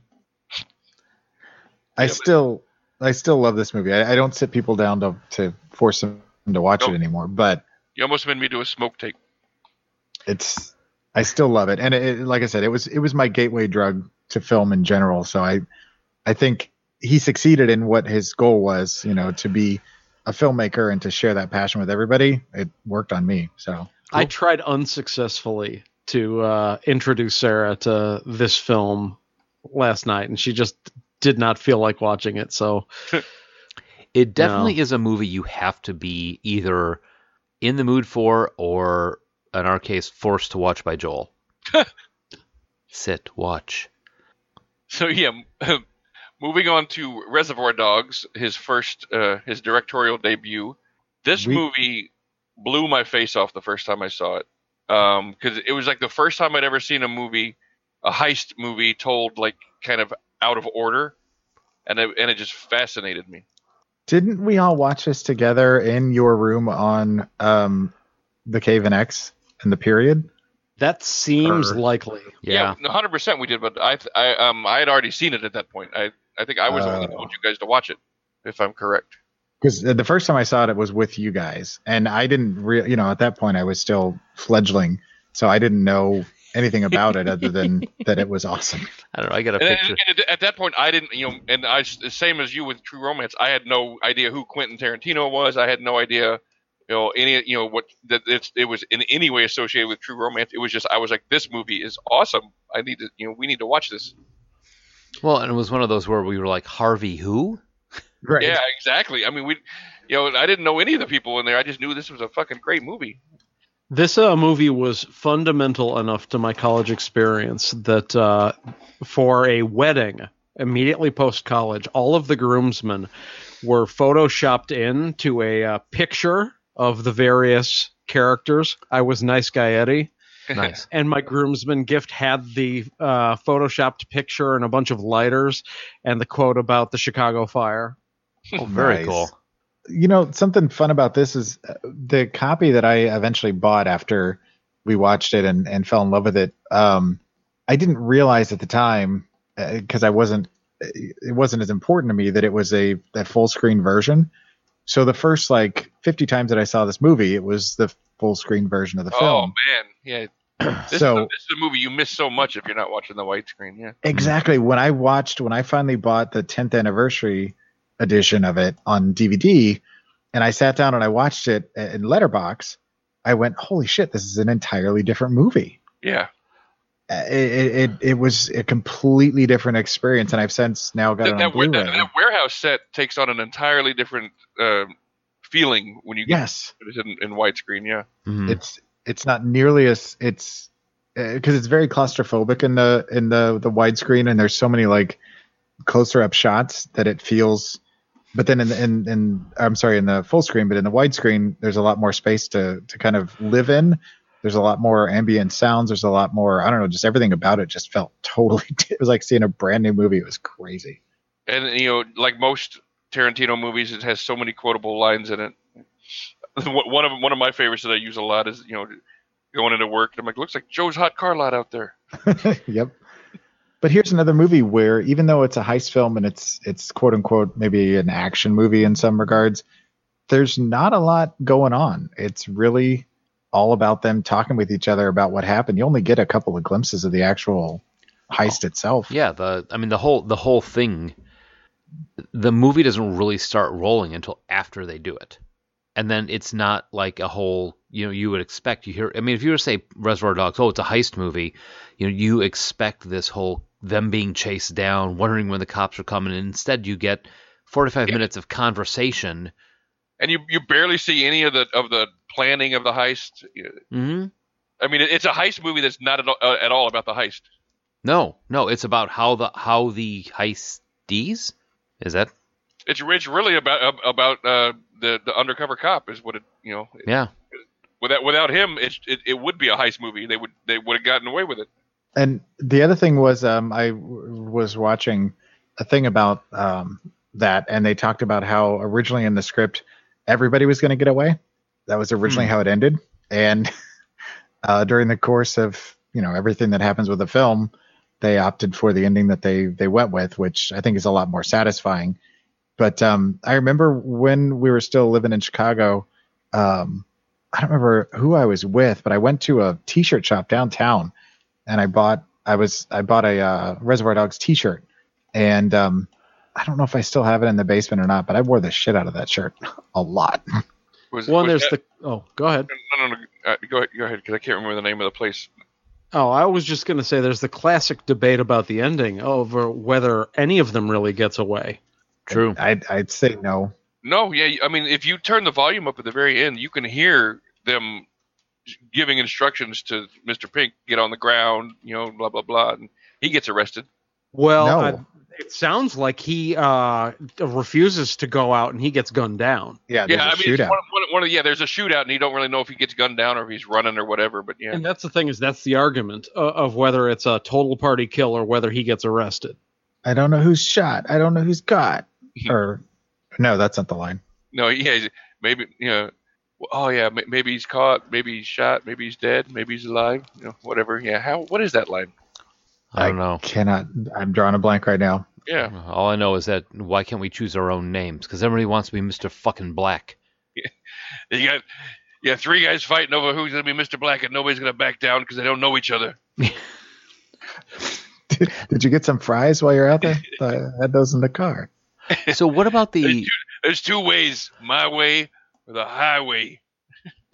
I Yeah, but- still, I still love this movie. I, I don't sit people down to to force them to watch Nope. it anymore, but You almost made me do a smoke take. it's, I still love it. And it, it- like I said, it was it was my gateway drug to film in general. So I, I think he succeeded in what his goal was. You know, to be a filmmaker and to share that passion with everybody. It worked on me. So I tried unsuccessfully to uh, introduce Sarah to this film last night, and she just did not feel like watching it. So It definitely No. is a movie you have to be either in the mood for or, in our case, forced to watch by Joel. Sit, watch. So yeah, moving on to Reservoir Dogs, his first, uh, his directorial debut. This We- movie blew my face off the first time I saw it, because it was like the first time I'd ever seen a movie, a heist movie, told like kind of out of order, and it, and it just fascinated me. didn't we all watch this together in your room on um, the Cave and X and the period? that seems Or- likely. Yeah. hundred percent we did, but I, I, um, I had already seen it at that point. I, I think I was the one that Oh. told you guys to watch it, if I'm correct. Because the first time I saw it, it was with you guys, and I didn't re- you know, at that point I was still fledgling, so I didn't know anything about it other than that it was awesome. I don't know. I got a And, picture. and at- at that point, I didn't, you know, and I, the same as you with True Romance, I had no idea who Quentin Tarantino was. I had no idea, you know, any, you know, what that it's, it was in any way associated with True Romance. It was just, I was like, this movie is awesome. I need to, you know, we need to watch this. Well, and it was one of those where we were like, Harvey who? Right. Yeah, exactly. I mean, we, you know, I didn't know any of the people in there. I just knew this was a fucking great movie. This uh, movie was fundamental enough to my college experience that uh, for a wedding immediately post college, all of the groomsmen were photoshopped in to a uh, picture of the various characters. I was nice guy Eddie, Nice. and my groomsman gift had the uh, photoshopped picture and a bunch of lighters and the quote about the Chicago fire. Oh, very Nice. cool. You know, something fun about this is uh, the copy that I eventually bought after we watched it and, and fell in love with it. Um, I didn't realize at the time because I wasn't, it wasn't as important to me that it was a that full screen version. So the first like 50 times that I saw this movie, it was the full screen version of the Oh film. Oh man, yeah. This, So- is a, this is a movie you miss so much if you're not watching the widescreen. Yeah. Exactly. When I watched, when I finally bought the 10th anniversary edition of it on DVD, and I sat down and I watched it in Letterbox, I went, "Holy shit! This is an entirely different movie." Yeah. Uh, It it, it was a completely different experience, and I've since now got That, it on that, Blu-ray. that, that warehouse set takes on an entirely different uh, feeling when you get it in, in widescreen. Yeah. Mhm. it's it's not nearly as it's because it's very claustrophobic in the in the the widescreen, and there's so many like closer up shots that it feels. But then in the, in in I'm sorry in the full screen, but in the widescreen, there's a lot more space to to kind of live in. There's a lot more ambient sounds. There's a lot more. I don't know. Just everything about it just felt totally. It was like seeing a brand new movie. It was crazy. And you know, like most Tarantino movies, it has so many quotable lines in it. One of one of my favorites that I use a lot is you know going into work. I'm like, looks like Joe's hot car lot out there. yep. But here's another movie where even though it's a heist film and it's it's quote unquote maybe an action movie in some regards, there's not a lot going on. It's really all about them talking with each other about what happened. You only get a couple of glimpses of the actual heist itself. Yeah, the I mean the whole the whole thing the movie doesn't really start rolling until after they do it. And then it's not like a whole, you know, you would expect you hear I mean if you were to say Reservoir Dogs, oh, it's a heist movie, you know, you expect this whole them being chased down, wondering when the cops are coming, and instead you get 45 Yeah. minutes of conversation. And you you barely see any of the of the planning of the heist. hmm I mean, it's a heist movie that's not at all, uh, at all about the heist. No, no, it's about how the how the heisties is that It's it's really about about uh, the the undercover cop is what it you know. yeah. Without without him, it, it it would be a heist movie. They would they would have gotten away with it. And the other thing was, um, I w- was watching a thing about um, that, and they talked about how originally in the script everybody was going to get away. That was originally how it ended, and uh, during the course of you know everything that happens with the film, they opted for the ending that they they went with, which I think is a lot more satisfying. But um, I remember when we were still living in Chicago. Um, I don't remember who I was with, but I went to a T-shirt shop downtown and I bought I was I bought a uh, Reservoir Dogs T-shirt, and um, I don't know if I still have it in the basement or not, but I wore the shit out of that shirt a lot. Was, One, was there's that- the. Oh, go ahead. no no no. Uh, go ahead go ahead because I can't remember the name of the place. Oh, I was just going to say there's the classic debate about the ending over whether any of them really gets away. True. I'd I'd say no. No, yeah, I mean, if you turn the volume up at the very end, you can hear them giving instructions to Mr. Pink, get on the ground, you know, blah blah blah, and he gets arrested. Well, No. I- it sounds like he uh, refuses to go out and he gets gunned down. Yeah, there's yeah, a I mean, it's one, one, one of, yeah, there's a shootout, and you don't really know if he gets gunned down or if he's running or whatever. But yeah, And that's the thing is that's the argument uh, of whether it's a total party kill or whether he gets arrested. I don't know who's shot. I don't know who's got. Mm-hmm. or no, that's not the line. no, yeah, maybe you know, oh yeah, maybe he's caught, maybe he's shot, maybe he's dead, maybe he's alive, you know, whatever. Yeah, how? What is that line? I don't know. Cannot. I'm drawing a blank right now. Yeah, All I know is that why can't we choose our own names? Because everybody wants to be Mr. Fucking Black. you got. Yeah, three guys fighting over who's gonna be Mr. Black, and nobody's gonna back down because they don't know each other. Did you get some fries while you're out there? I had those in the car. So what about There's the? two, there's two ways: my way or the highway.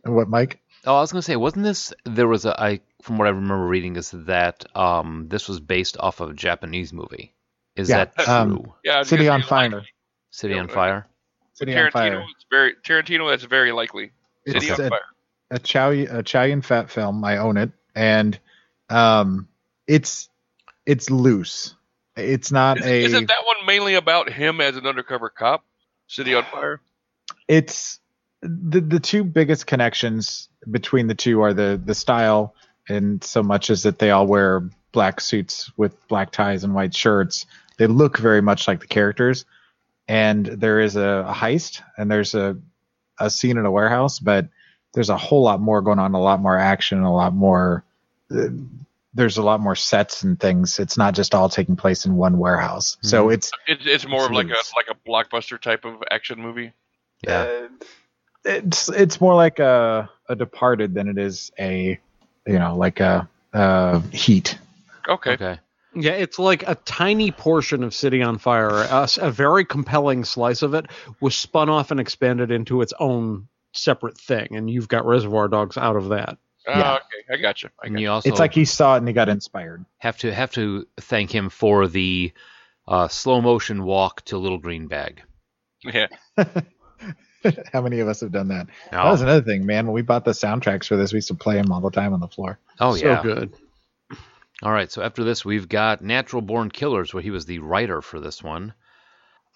And What, Mike? Oh, I was gonna say, wasn't this? There was a. I from what I remember reading is that um this was based off of a Japanese movie. Is Yeah, that true? um, Yeah, City on Fire. like, City on Yeah, Fire. City on Tarantino, Fire. it's very Tarantino. That's very likely. It's, City on uh, Fire. a Chow a Chow Yun Fat film. I own it, and um, it's it's loose. It's not Is, a. isn't that one mainly about him as an undercover cop? City on Fire. it's the the two biggest connections between the two are the the style and so much as that they all wear black suits with black ties and white shirts they look very much like the characters and there is a, a heist and there's a a scene in a warehouse but there's a whole lot more going on a lot more action a lot more uh, there's a lot more sets and things it's not just all taking place in one warehouse so Mhm. it's It, it's more It's of like a like a blockbuster type of action movie. Yeah. uh, it's it's more like a a departed than it is a you know like a uh heat Okay. Okay. Yeah, it's like a tiny portion of City on Fire. a very compelling slice of it was spun off and expanded into its own separate thing, and you've got Reservoir Dogs out of that. Ah, Yeah. okay. I got you. I got you you. also it's like he saw it and he got inspired have to have to thank him for the uh, slow motion walk to Little Green Bag. Yeah. how many of us have done that that Oh, was another thing man when we bought the soundtracks for this we used to play them all the time on the floor oh so yeah. So good. All right. So after this, we've got Natural Born Killers, where he was the writer for this one.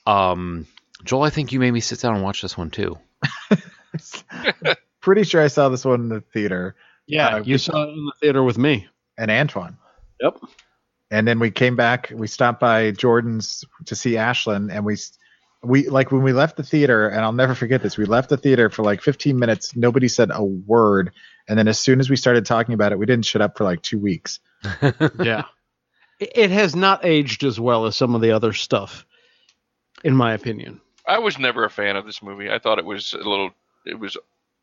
Um, Joel, I think you made me sit down and watch this one too. pretty sure i saw this one in the theater Yeah, Uh, you saw it in the theater with me. and antoine Yep. and then we came back we stopped by jordan's to see ashlyn and we we like when we left the theater and i'll never forget this we left the theater for like 15 minutes nobody said a word and then as soon as we started talking about it we didn't shut up for like two weeks yeah. It, it has not aged as well as some of the other stuff, in my opinion. I was never a fan of this movie. I thought it was a little. It was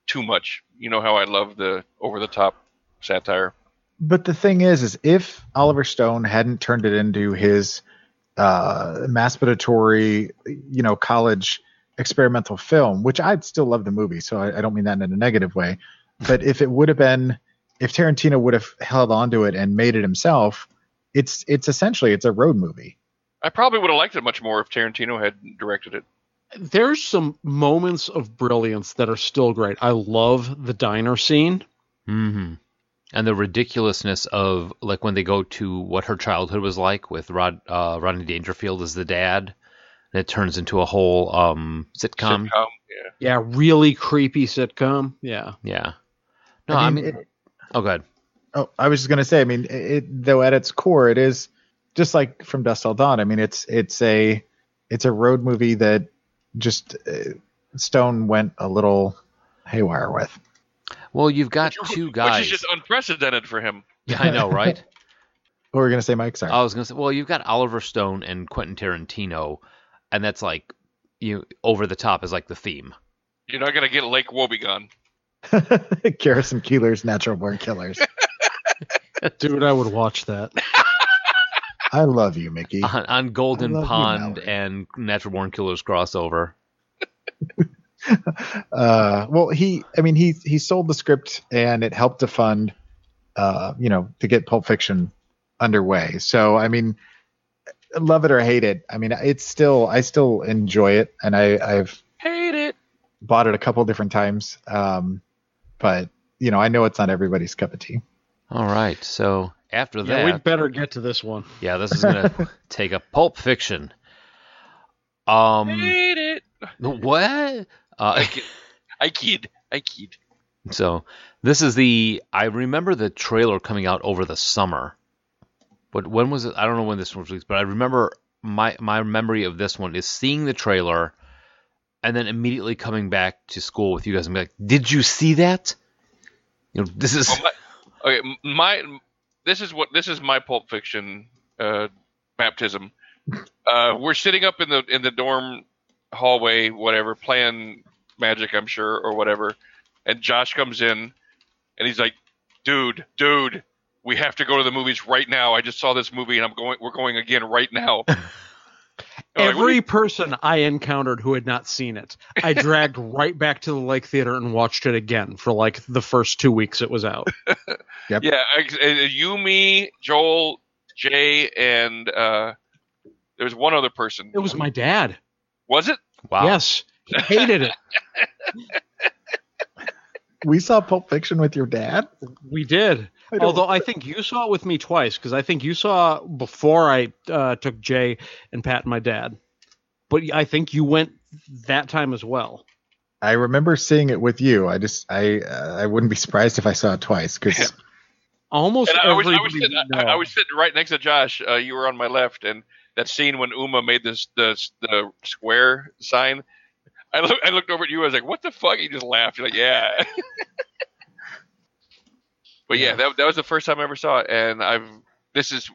too much. You know how I love the over the top satire. but the thing is is if oliver stone hadn't turned it into his uh masturbatory you know college experimental film which i'd still love the movie so I, I don't mean that in a negative way but if it would have been if tarantino would have held on to it and made it himself it's it's essentially it's a road movie I probably would have liked it much more if Tarantino had directed it. There's some moments of brilliance that are still great. I love the diner scene. hmm And the ridiculousness of like when they go to what her childhood was like with Rod uh, Rodney Dangerfield as the dad, and it turns into a whole um, sitcom. Sitcom, yeah. Yeah, really creepy sitcom. Yeah. Yeah. No, I mean, it- oh, good. Oh, I was just gonna say. I mean, it, though at its core, it is just like from Dusk Till Dawn. I mean, it's it's a it's a road movie that just uh, Stone went a little haywire with. Well, you've got Which- two Which is just unprecedented for him. yeah, I know, right? What were we gonna say, Mike? Sorry. I was gonna say, well, you've got Oliver Stone and Quentin Tarantino, and that's like you over the top is like the theme. You're not gonna get Lake Wobegon. Garrison Keillor's Natural Born Killers. Dude, I would watch that. I love you, Mickey. on, on Golden love you, Pond and Natural Born Killers crossover. Uh, well, he, I mean, he he sold the script and it helped to fund, uh, you know, to get Pulp Fiction underway. So, I mean, love it or hate it, I mean, it's still, I still enjoy it, and I I've Hate it. bought it a couple different times. Um, but you know, I know it's not everybody's cup of tea. All right, so after Yeah, that, we'd better get to this one. yeah, this is gonna take a Pulp Fiction. Um, Hate it. what? Uh, I kid. I kid. I kid. So this is the I remember the trailer coming out over the summer. But when was it? I don't know when this was released, but I remember my my memory of this one is seeing the trailer and then immediately coming back to school with you guys and be like, "Did you see that?" You know, this is Well, my, okay, my this is what this is my Pulp Fiction uh, baptism. Uh, we're sitting up in the in the dorm hallway, whatever, playing Magic, I'm sure, or whatever. And Josh comes in, and he's like, "Dude, dude, we have to go to the movies right now. I just saw this movie, and I'm going. We're going again right now." I'm like, "What do Every you- person I encountered who had not seen it, I dragged right back to the Lake Theater and watched it again for like the first two weeks it was out. yeah, ex- uh, you, me, Joel, Jay, and uh, there was one other person. It was my dad. Was it? wow. Yes, he hated it. we saw Pulp Fiction with your dad. We did. I Although I think you saw it with me twice because I think you saw before I uh, took Jay and Pat and my dad. But I think you went that time as well. I remember seeing it with you. I just I uh, I wouldn't be surprised if I saw it twice because Almost And I was, I was, sitting, I. I was sitting right next to Josh. Uh, you were on my left, and that scene when Uma made this the the square sign. I look, I looked over at you. I was like, "What the fuck?" You just laughed. You're like, "Yeah." but yeah, that that was the first time I ever saw it, and I've this is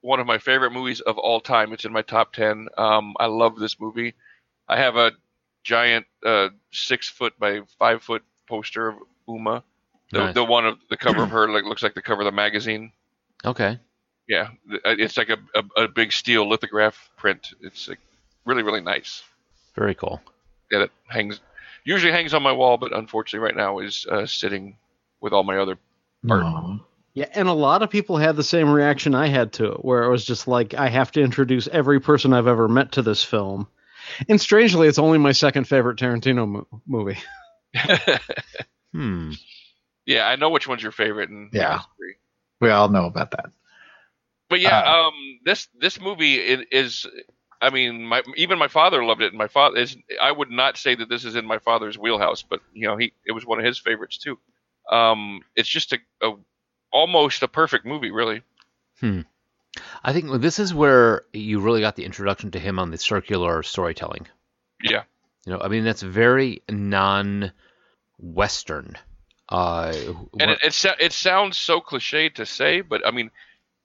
one of my favorite movies of all time. It's in my top ten. Um, I love this movie. I have a giant uh, six foot by five foot poster of Uma. The, Nice. the one of the cover of her like looks like the cover of the magazine. Okay. Yeah, uh, it's like a, a, a big steel lithograph print. It's like really really nice. Very cool. Yeah, it hangs usually hangs on my wall, but unfortunately right now is uh, sitting with all my other art. Aw. Yeah, and a lot of people had the same reaction I had to it, where it was just like I have to introduce every person I've ever met to this film. And strangely, it's only my second favorite Tarantino mo- movie. Hmm. yeah, I know which one's your favorite, and Yeah. disagree. we all know about that. But yeah, Uh, um, this this movie is, I mean, my even my father loved it. And my father is, I would not say that this is in my father's wheelhouse, but you know, he it was one of his favorites too. Um, it's just a, a almost a perfect movie, really. Hmm. I think this is where you really got the introduction to him on the circular storytelling. Yeah, You know, I mean, that's very non-Western. Uh, and it it, it sounds so cliche to say, but I mean,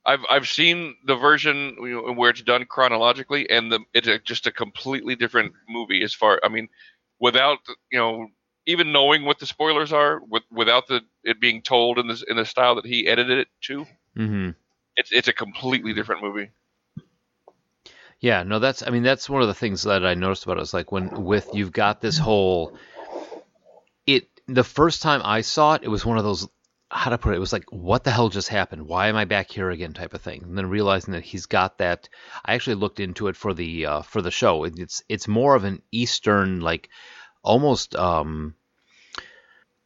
I've I've seen the version where it's done chronologically, and the it's a, just a completely different movie as far. I mean, without you know even knowing what the spoilers are, with, without the it being told in this in the style that he edited it to, Mhm. it's it's a completely different movie. Yeah, no, that's I mean that's one of the things that I noticed about it. it is like when with you've got this whole it the first time I saw it, it was one of those how to put it, it was like what the hell just happened? Why am I back here again type of thing. And then realizing that he's got that I actually looked into it for the uh, for the show. It's it's more of an eastern like almost um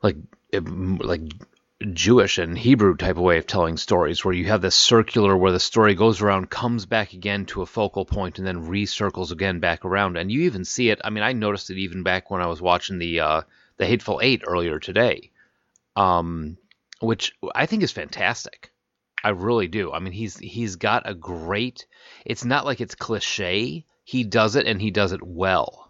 like like Jewish and Hebrew type of way of telling stories, where you have this circular where the story goes around, comes back again to a focal point, and then recircles again back around. And you even see it. I mean, I noticed it even back when I was watching the uh, the Hateful Eight earlier today, um, which I think is fantastic. I really do. I mean, he's he's got a great. It's not like it's cliche. He does it, and he does it well.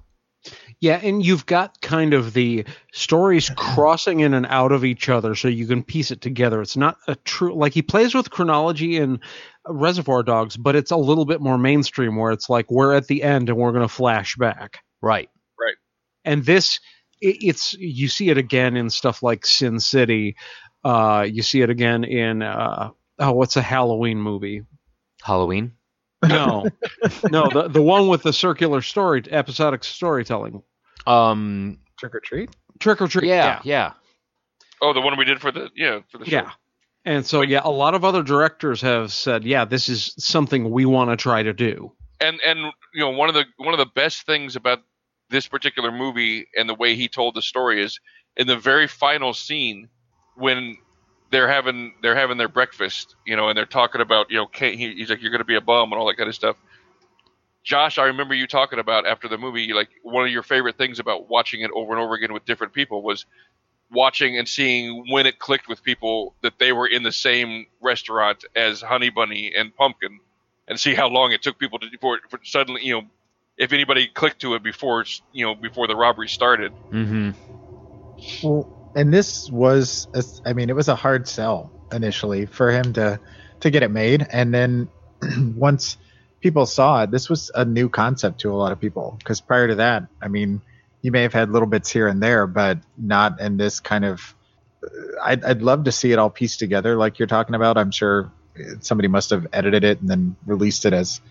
Yeah, and you've got kind of the stories crossing in and out of each other so you can piece it together. It's not a true like he plays with chronology in Reservoir Dogs, but it's a little bit more mainstream where it's like we're at the end and we're going to flash back. Right. Right. And this it, it's you see it again in stuff like Sin City. Uh, you see it again in uh, oh, what's a Halloween movie? Halloween. No, no, the the one with the circular story, episodic storytelling. Um. Trick or treat. Trick or treat. Yeah. Yeah. Oh, the one we did for the yeah for the show. Yeah. And so, yeah, a lot of other directors have said, yeah, this is something we want to try to do. and and you know one of the one of the best things about this particular movie and the way he told the story is in the very final scene when they're having they're having their breakfast, you know, and they're talking about you know Kate, he, he's like you're going to be a bum and all that kind of stuff. Josh, I remember you talking about after the movie, like one of your favorite things about watching it over and over again with different people was watching and seeing when it clicked with people that they were in the same restaurant as Honey Bunny and Pumpkin, and see how long it took people to before, for suddenly, you know, if anybody clicked to it before, you know, before the robbery started. Mm-hmm. Well, and this was, a, I mean, it was a hard sell initially for him to to get it made, and then once people saw it, this was a new concept to a lot of people. Because prior to that, I mean, you may have had little bits here and there, but not in this kind of. Uh, I'd, I'd love to see it all pieced together, like you're talking about. I'm sure somebody must have edited it and then released it as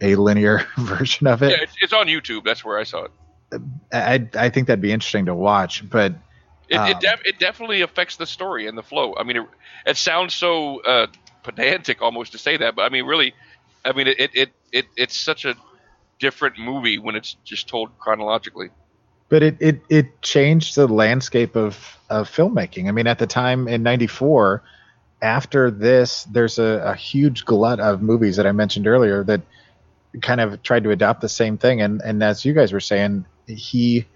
a linear version of it. Yeah, it's, it's on YouTube. That's where I saw it. Uh, I I think that'd be interesting to watch, but It, Um, it, def- it definitely affects the story and the flow. I mean, it, it sounds so uh, pedantic almost to say that, but I mean, really, I mean, it, it, it, it it's such a different movie when it's just told chronologically. but it, it it changed the landscape of of filmmaking. I mean, at the time in '94, after this, there's a, a huge glut of movies that I mentioned earlier that kind of tried to adopt the same thing. And and as you guys were saying, he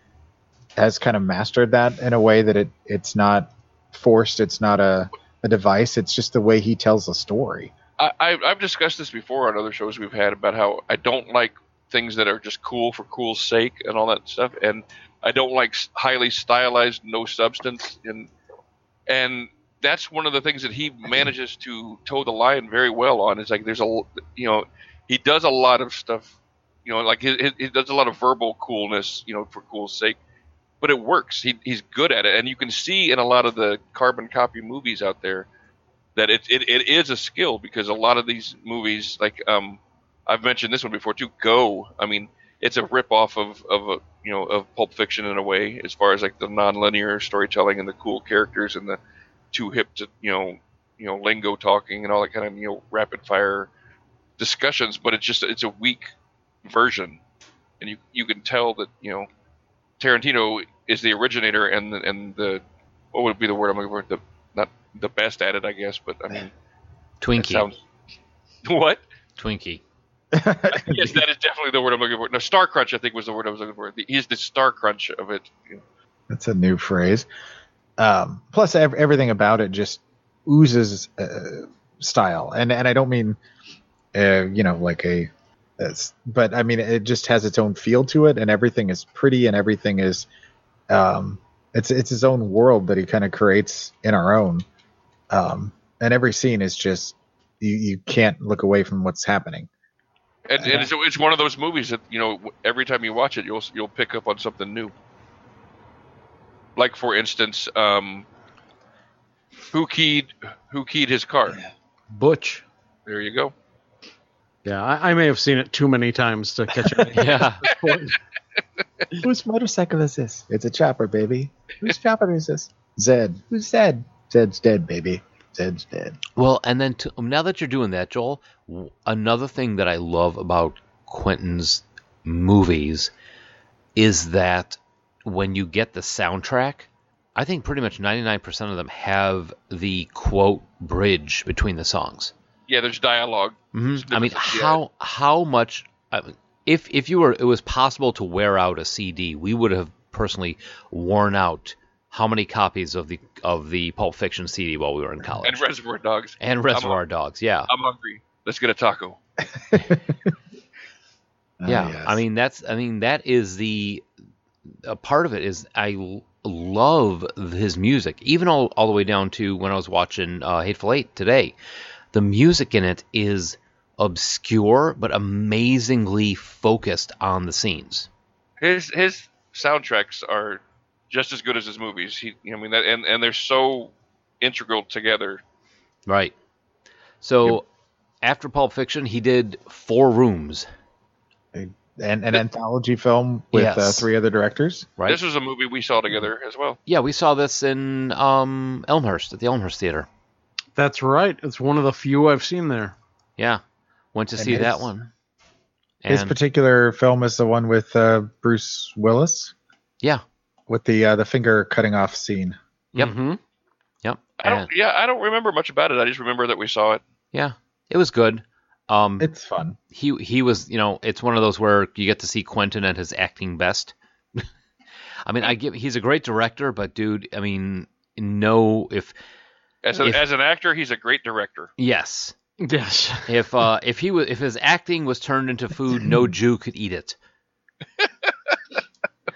has kind of mastered that in a way that it it's not forced. It's not a a device. It's just the way he tells a story. I, I've discussed this before on other shows we've had about how I don't like things that are just cool for cool's sake and all that stuff, and I don't like highly stylized, no substance, and and that's one of the things that he manages to toe the line very well on. Is like there's a you know he does a lot of stuff, you know, like he- he does a lot of verbal coolness, you know, for cool's sake, but it works. He, he's good at it, and you can see in a lot of the carbon copy movies out there that it, it, it is a skill because a lot of these movies, like um, I've mentioned this one before too, Go. I mean, it's a rip off of of a, you know of Pulp Fiction in a way, as far as like the non-linear storytelling and the cool characters and the too hip to you know you know lingo talking and all that kind of you know rapid fire discussions. But it's just it's a weak version, and you you can tell that you know Tarantino is the originator and the, and the what would be the word I'm looking for the not the best at it, I guess, but I mean, Twinkie. sounds what? Twinkie. yes, that is definitely the word I'm looking for. No, Star Crunch, I think, was the word I was looking for. The- He's the Star Crunch of it. That's a new phrase. Um, plus, ev- everything about it just oozes uh, style, and and I don't mean, uh, you know, like a, it's- but I mean it just has its own feel to it, and everything is pretty, and everything is, um, it's it's his own world that he kind of creates in our own, um, and every scene is just you you can't look away from what's happening. And, and it's, it's one of those movies that you know every time you watch it, you'll you'll pick up on something new. Like for instance, um, who keyed who keyed his car? Butch. There you go. Yeah, I, I may have seen it too many times to catch it. Yeah. Whose motorcycle is this? It's a chopper, baby. Whose chopper is this? Zed. Who's Zed? Zed's dead, baby. Zed's dead. Well, and then to, now that you're doing that, Joel, another thing that I love about Quentin's movies is that when you get the soundtrack, I think pretty much 99% of them have the quote bridge between the songs. Yeah, there's dialogue. hmm I mean, different, yeah. how how much? I mean, if if you were, it was possible to wear out a CD, we would have personally worn out how many copies of the of the Pulp Fiction CD while we were in college, And Reservoir Dogs. and Reservoir Dogs. Yeah, I'm hungry. Let's get a taco. yeah. Ah, yes. I mean, that's I mean that is the a part of it is I l- love his music, even all all the way down to when I was watching uh, Hateful Eight today. The music in it is obscure but amazingly focused on the scenes. His his soundtracks are just as good as his movies. He, I mean, that, and and they're so integral together. Right. So after Pulp Fiction, he did Four Rooms. and an anthology film with uh, three other directors. Right. This was a movie we saw together as well. yeah, we saw this in um, Elmhurst at the Elmhurst Theater. That's right. It's one of the few I've seen there. Yeah, went to And see that his- one. His particular film is the one with uh, Bruce Willis yeah, with the uh, the finger cutting off scene. Yep. Mhm. yep. I don't. Yeah, I don't remember much about it. I just remember that we saw it. yeah, it was good. Um, It's fun. he he was you know it's one of those where you get to see Quentin at his acting best. I mean, I give he's a great director, but dude, I mean, no, if As a, If- as an actor, he's a great director. yes, Yes. if uh if he was if his acting was turned into food, no Jew could eat it.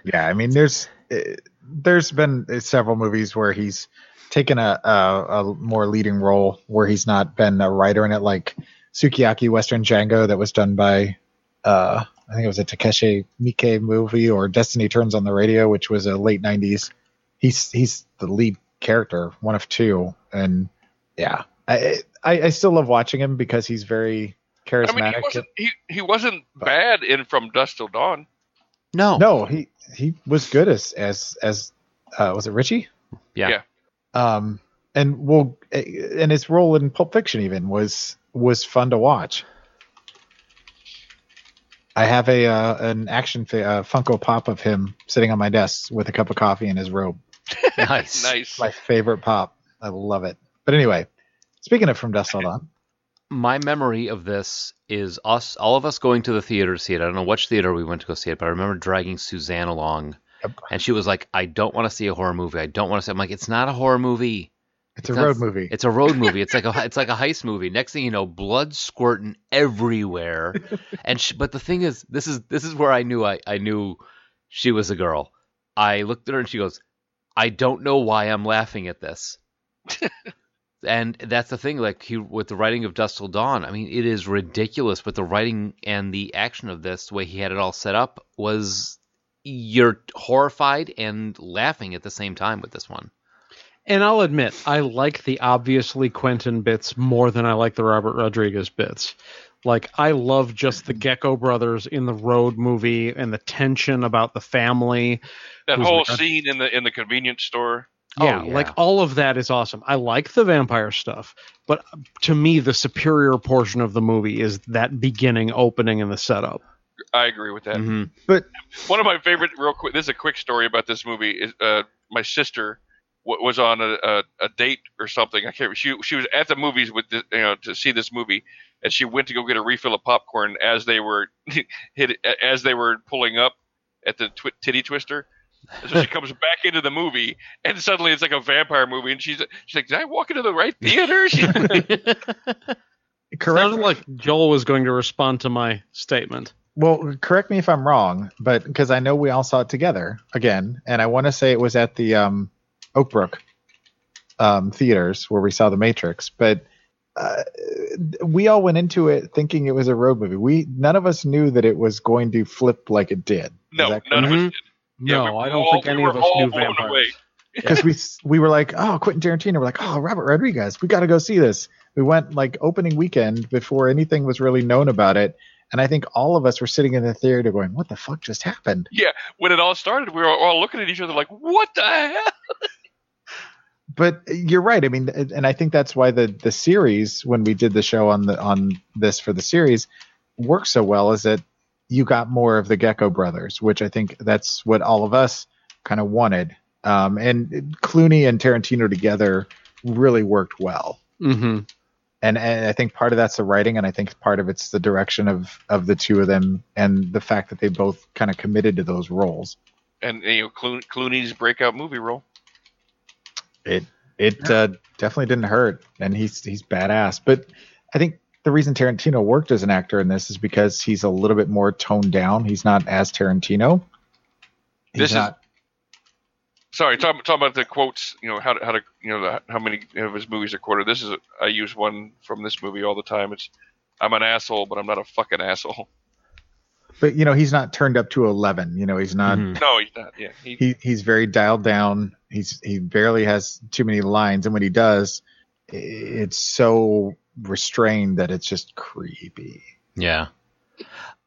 Yeah, I mean, there's uh, there's been uh, several movies where he's taken a, a a more leading role where he's not been a writer in it, like Sukiyaki Western Django that was done by uh, I think it was a Takashi Miike movie or Destiny Turns on the Radio, which was a late '90s. He's he's the lead character, one of two, and yeah, I I, I still love watching him because he's very charismatic. I mean, he wasn't he, he wasn't bad in From Dusk Till Dawn. No, No, he he was good as as as uh, was it Richie? yeah, Yeah. Um, and well, and his role in Pulp Fiction even was was fun to watch. I have a uh, an action fi- uh, Funko Pop of him sitting on my desk with a cup of coffee in his robe. Nice. Nice. My favorite pop. I love it. But anyway, speaking of From Dusk Till Dawn, My memory of this is us, all of us going to the theater to see it. I don't know which theater we went to go see it, but I remember dragging Suzanne along, Yep. and she was like, "I don't want to see a horror movie. I don't want to see." I'm like, "It's not a horror movie. it's a not- road movie. It's a road movie. It's like a it's like a heist movie. Next thing you know, blood squirting everywhere. and sh but the thing is, this is this is where I knew I I knew she was a girl. I looked at her and she goes, "I don't know why I'm laughing at this." and that's the thing. Like he with the writing of Dusk Till Dawn, I mean, it is ridiculous. But the writing and the action of this, the way he had it all set up, was you're horrified and laughing at the same time with this one. And I'll admit, I like the obviously Quentin bits more than I like the Robert Rodriguez bits. Like, I love just the Gecko brothers in the road movie and the tension about the family. That whole the- scene in the in the convenience store. Oh, Yeah, yeah. like all of that is awesome. I like the vampire stuff, but to me, the superior portion of the movie is that beginning opening and the setup. I agree with that. Mhm. but One of my favorite, real quick. This is a quick story about this movie. Is uh, my sister w- was on a, a, a date or something. I can't. She she was at the movies with the, you know to see this movie, and she went to go get a refill of popcorn as they were hit as they were pulling up at the twi- titty twister. So she comes back into the movie, and suddenly it's like a vampire movie, and she's she's like, "Did I walk into the right theater?" She- correct. Sounded like Joel was going to respond to my statement. Well, correct me if I'm wrong, but because I know we all saw it together again, and I want to say it was at the um, Oakbrook um, theaters where we saw The Matrix, but uh, we all went into it thinking it was a road movie. We none of us knew that it was going to flip like it did. no, none of us did. Yeah, No, we I don't all- think any were of us knew vampires. away. because we we were like, oh, Quentin Tarantino. We're like, oh, Robert Rodriguez. We got to go see this. We went like opening weekend before anything was really known about it, and I think all of us were sitting in the theater going, what the fuck just happened? Yeah, when it all started, we were all looking at each other like, "What the hell?" but you're right. I mean, and I think that's why the the series, when we did the show on the on this for the series, worked so well. Is that you got more of the Gecko brothers, which I think that's what all of us kind of wanted. Um, and Clooney and Tarantino together really worked well. Mm-hmm. And, and I think part of that's the writing, and I think part of it's the direction of of the two of them, and the fact that they both kind of committed to those roles. And you know, Clooney's breakout movie role. It it uh, definitely didn't hurt, and he's he's badass. But I think the reason Tarantino worked as an actor in this is because he's a little bit more toned down. He's not as Tarantino. He's This is- not, Sorry, talking talk about the quotes. You know how to, how to you know the, how many of his movies are quoted. This is a, I use one from this movie all the time. It's I'm an asshole, but I'm not a fucking asshole. but you know he's not turned up to eleven. You know he's not. Mhm. No, he's not. Yeah, he, He he's very dialed down. He's he barely has too many lines, and when he does, it's so restrained that it's just creepy. Yeah.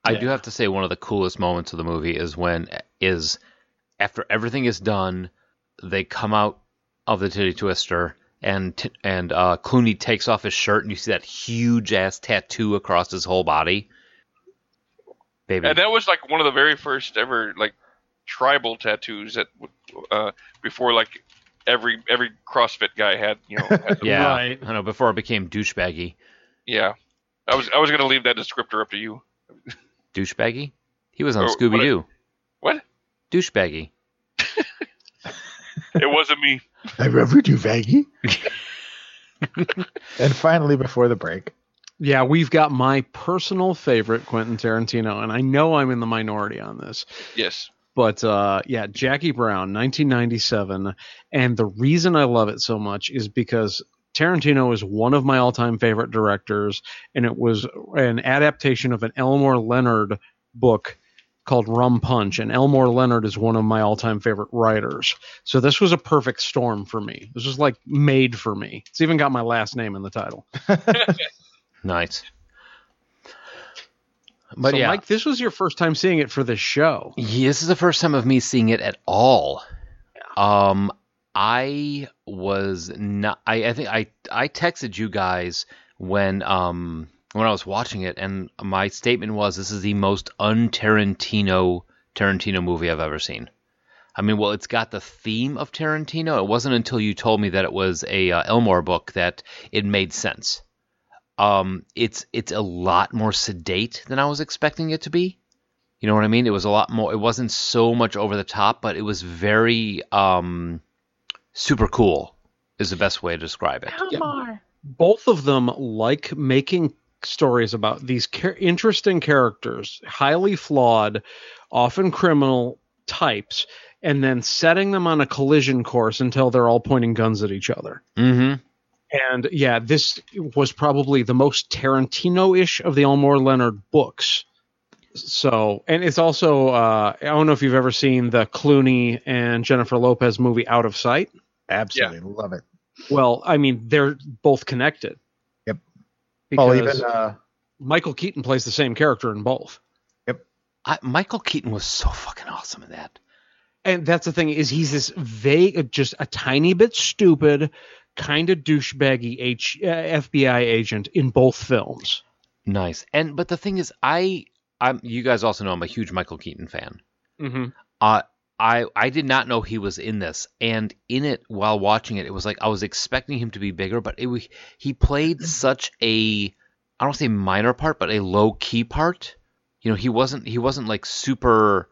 I Yeah. do have to say one of the coolest moments of the movie is when is after everything is done, they come out of the titty twister and t- and uh, Clooney takes off his shirt and you see that huge ass tattoo across his whole body. Baby. and that was like one of the very first ever like tribal tattoos that uh, before like every every CrossFit guy had. You know, had yeah. Right. I know before it became douchebaggy. yeah. I was I was gonna leave that descriptor up to you. Douchebaggy? He was on Oh, Scooby Doo. What? Douchebaggy. It wasn't me. I ever do Vaggy. and finally, before the break, Yeah, we've got my personal favorite Quentin Tarantino, and I know I'm in the minority on this. Yes. But uh, yeah, Jackie Brown, 1997, and the reason I love it so much is because Tarantino is one of my all-time favorite directors, and it was an adaptation of an Elmore Leonard book called Rum Punch, and Elmore Leonard is one of my all-time favorite writers. So this was a perfect storm for me. This was like made for me. It's even got my last name in the title. Nice. But so, yeah. Mike, this was your first time seeing it for this show. Yeah, this is the first time of me seeing it at all. Um, I was not. I, I think I I texted you guys when um when I was watching it, and my statement was, "This is the most un-Tarantino Tarantino movie I've ever seen." I mean, well, it's got the theme of Tarantino. It wasn't until you told me that it was a uh, Elmore book that it made sense. Um, it's it's a lot more sedate than I was expecting it to be. You know what I mean? It was a lot more. It wasn't so much over the top, but it was very um, super cool. Is the best way to describe it. both of them like making stories about these char- interesting characters, highly flawed, often criminal types, and then setting them on a collision course until they're all pointing guns at each other. Mm-hmm. And yeah, this was probably the most Tarantino-ish of the Elmore Leonard books. So, and it's also uh, I don't know if you've ever seen the Clooney and Jennifer Lopez movie Out of Sight. Absolutely love it. Well, I mean, they're both connected. Yep. Because Well, even uh, Michael Keaton plays the same character in both. I, Michael Keaton was so fucking awesome in that. And that's the thing is he's this vague, just a tiny bit stupid, kind of douchebaggy H, uh, FBI agent in both films. Nice. And but the thing is, I I'm you guys also know I'm a huge Michael Keaton fan. Mm-hmm. Uh, I I did not know he was in this, and in it while watching it, it was like I was expecting him to be bigger, but it he played such a I don't say minor part, but a low key part. You know, he wasn't he wasn't like super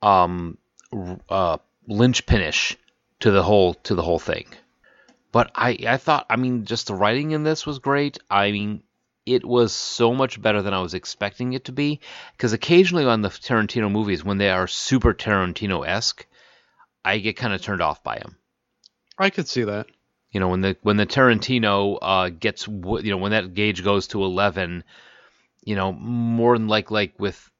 um uh linchpinish to the whole to the whole thing. But I I thought I mean just the writing in this was great. I mean it was so much better than I was expecting it to be. Because occasionally on the Tarantino movies, when they are super Tarantino esque, I get kind of turned off by them. I could see that. You know, when the when the Tarantino uh, gets you know when that gauge goes to eleven, you know, more than like like with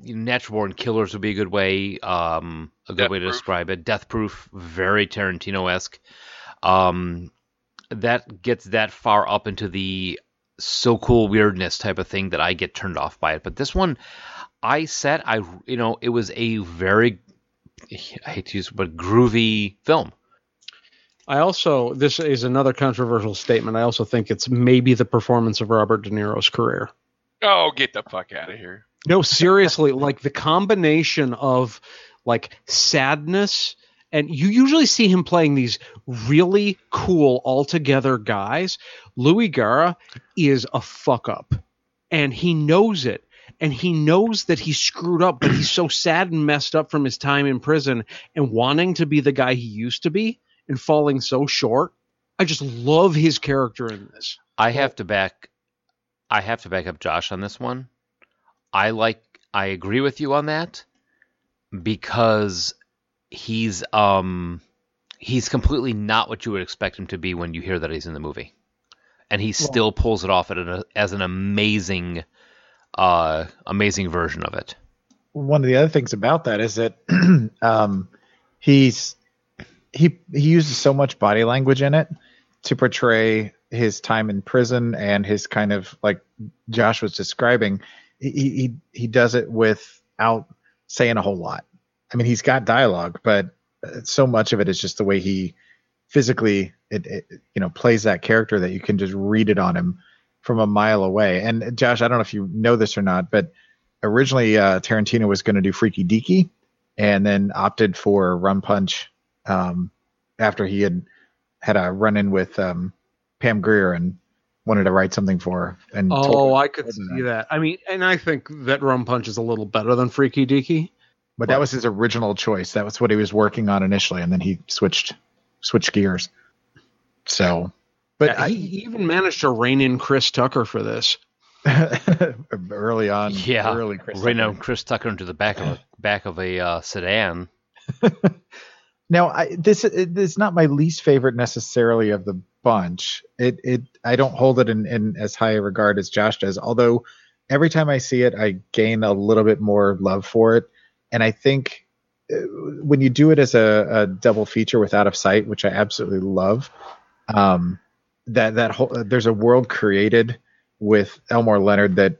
you know, Natural Born Killers would be a good way, um, a good Death way to Proof. describe it. Death Proof, very Tarantino esque. Um, that gets that far up into the so cool weirdness type of thing that I get turned off by it. But this one, I said I you know it was a very I hate to use but groovy film. I also this is another controversial statement. I also think it's maybe the performance of Robert De Niro's career. Oh, get the fuck out of here. No, seriously, like the combination of like sadness and you usually see him playing these really cool altogether guys. Louis Gara is a fuck up and he knows it. And he knows that he screwed up, but he's so sad and messed up from his time in prison and wanting to be the guy he used to be and falling so short. I just love his character in this. I have to back I have to back up Josh on this one. I like I agree with you on that because he's um he's completely not what you would expect him to be when you hear that he's in the movie. And he still pulls it off at an, as an amazing uh amazing version of it. one of the other things about that is that um, he's he he uses so much body language in it to portray his time in prison and his kind of like Josh was describing. He he he does it without saying a whole lot. I mean, he's got dialogue, but uh, so much of it is just the way he physically it, it you know plays that character that you can just read it on him from a mile away. And Josh, I don't know if you know this or not, but originally uh, Tarantino was going to do Freaky Deaky, and then opted for Rum Punch um, after he had had a run in with um, Pam Grier and wanted to write something for her. And Oh, I could see that. I mean, and I think that Rum Punch is a little better than Freaky Deaky. But that was his original choice. That was what he was working on initially, and then he switched switched gears. So, but Yeah, he he even managed to rein in Chris Tucker for this. Early on, Yeah, early Chris right now Chris Tucker into the back of a back of a uh, sedan. Now, I, this it, it's not my least favorite necessarily of the bunch. It it I don't hold it in, in as high a regard as Josh does. Although every time I see it, I gain a little bit more love for it. And I think uh, when you do it as a, a double feature with Out of Sight, which I absolutely love, um, that that whole there's a world created with Elmore Leonard that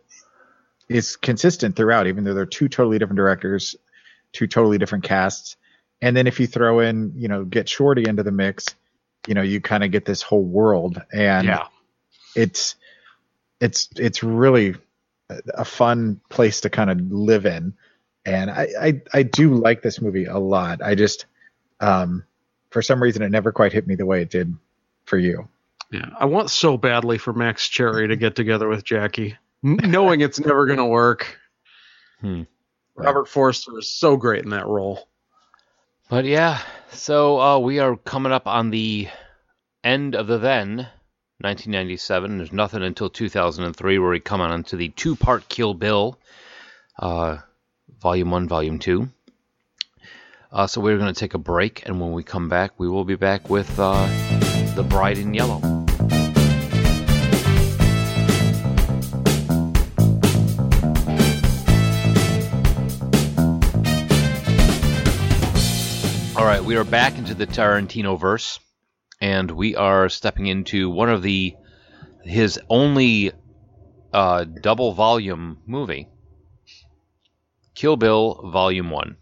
is consistent throughout, even though they're two totally different directors, two totally different casts. And then if you throw in, you know, get Shorty into the mix, you know, you kind of get this whole world. And it's it's it's really a fun place to kind of live in, and I, I I do like this movie a lot. I just um for some reason it never quite hit me the way it did for you. Yeah, I want so badly for Max Cherry to get together with Jackie, knowing it's never going to work. Hmm. Robert Forster is so great in that role. But yeah, so uh, we are coming up on the end of the then 1997. There's nothing until 2003 where we come on to the two-part Kill Bill, uh, Volume One, Volume Two. Uh, so we're going to take a break, and when we come back, we will be back with uh, the Bride in Yellow. All right, we are back into the Tarantino verse, and we are stepping into one of the his only uh, double volume movie, Kill Bill Volume One.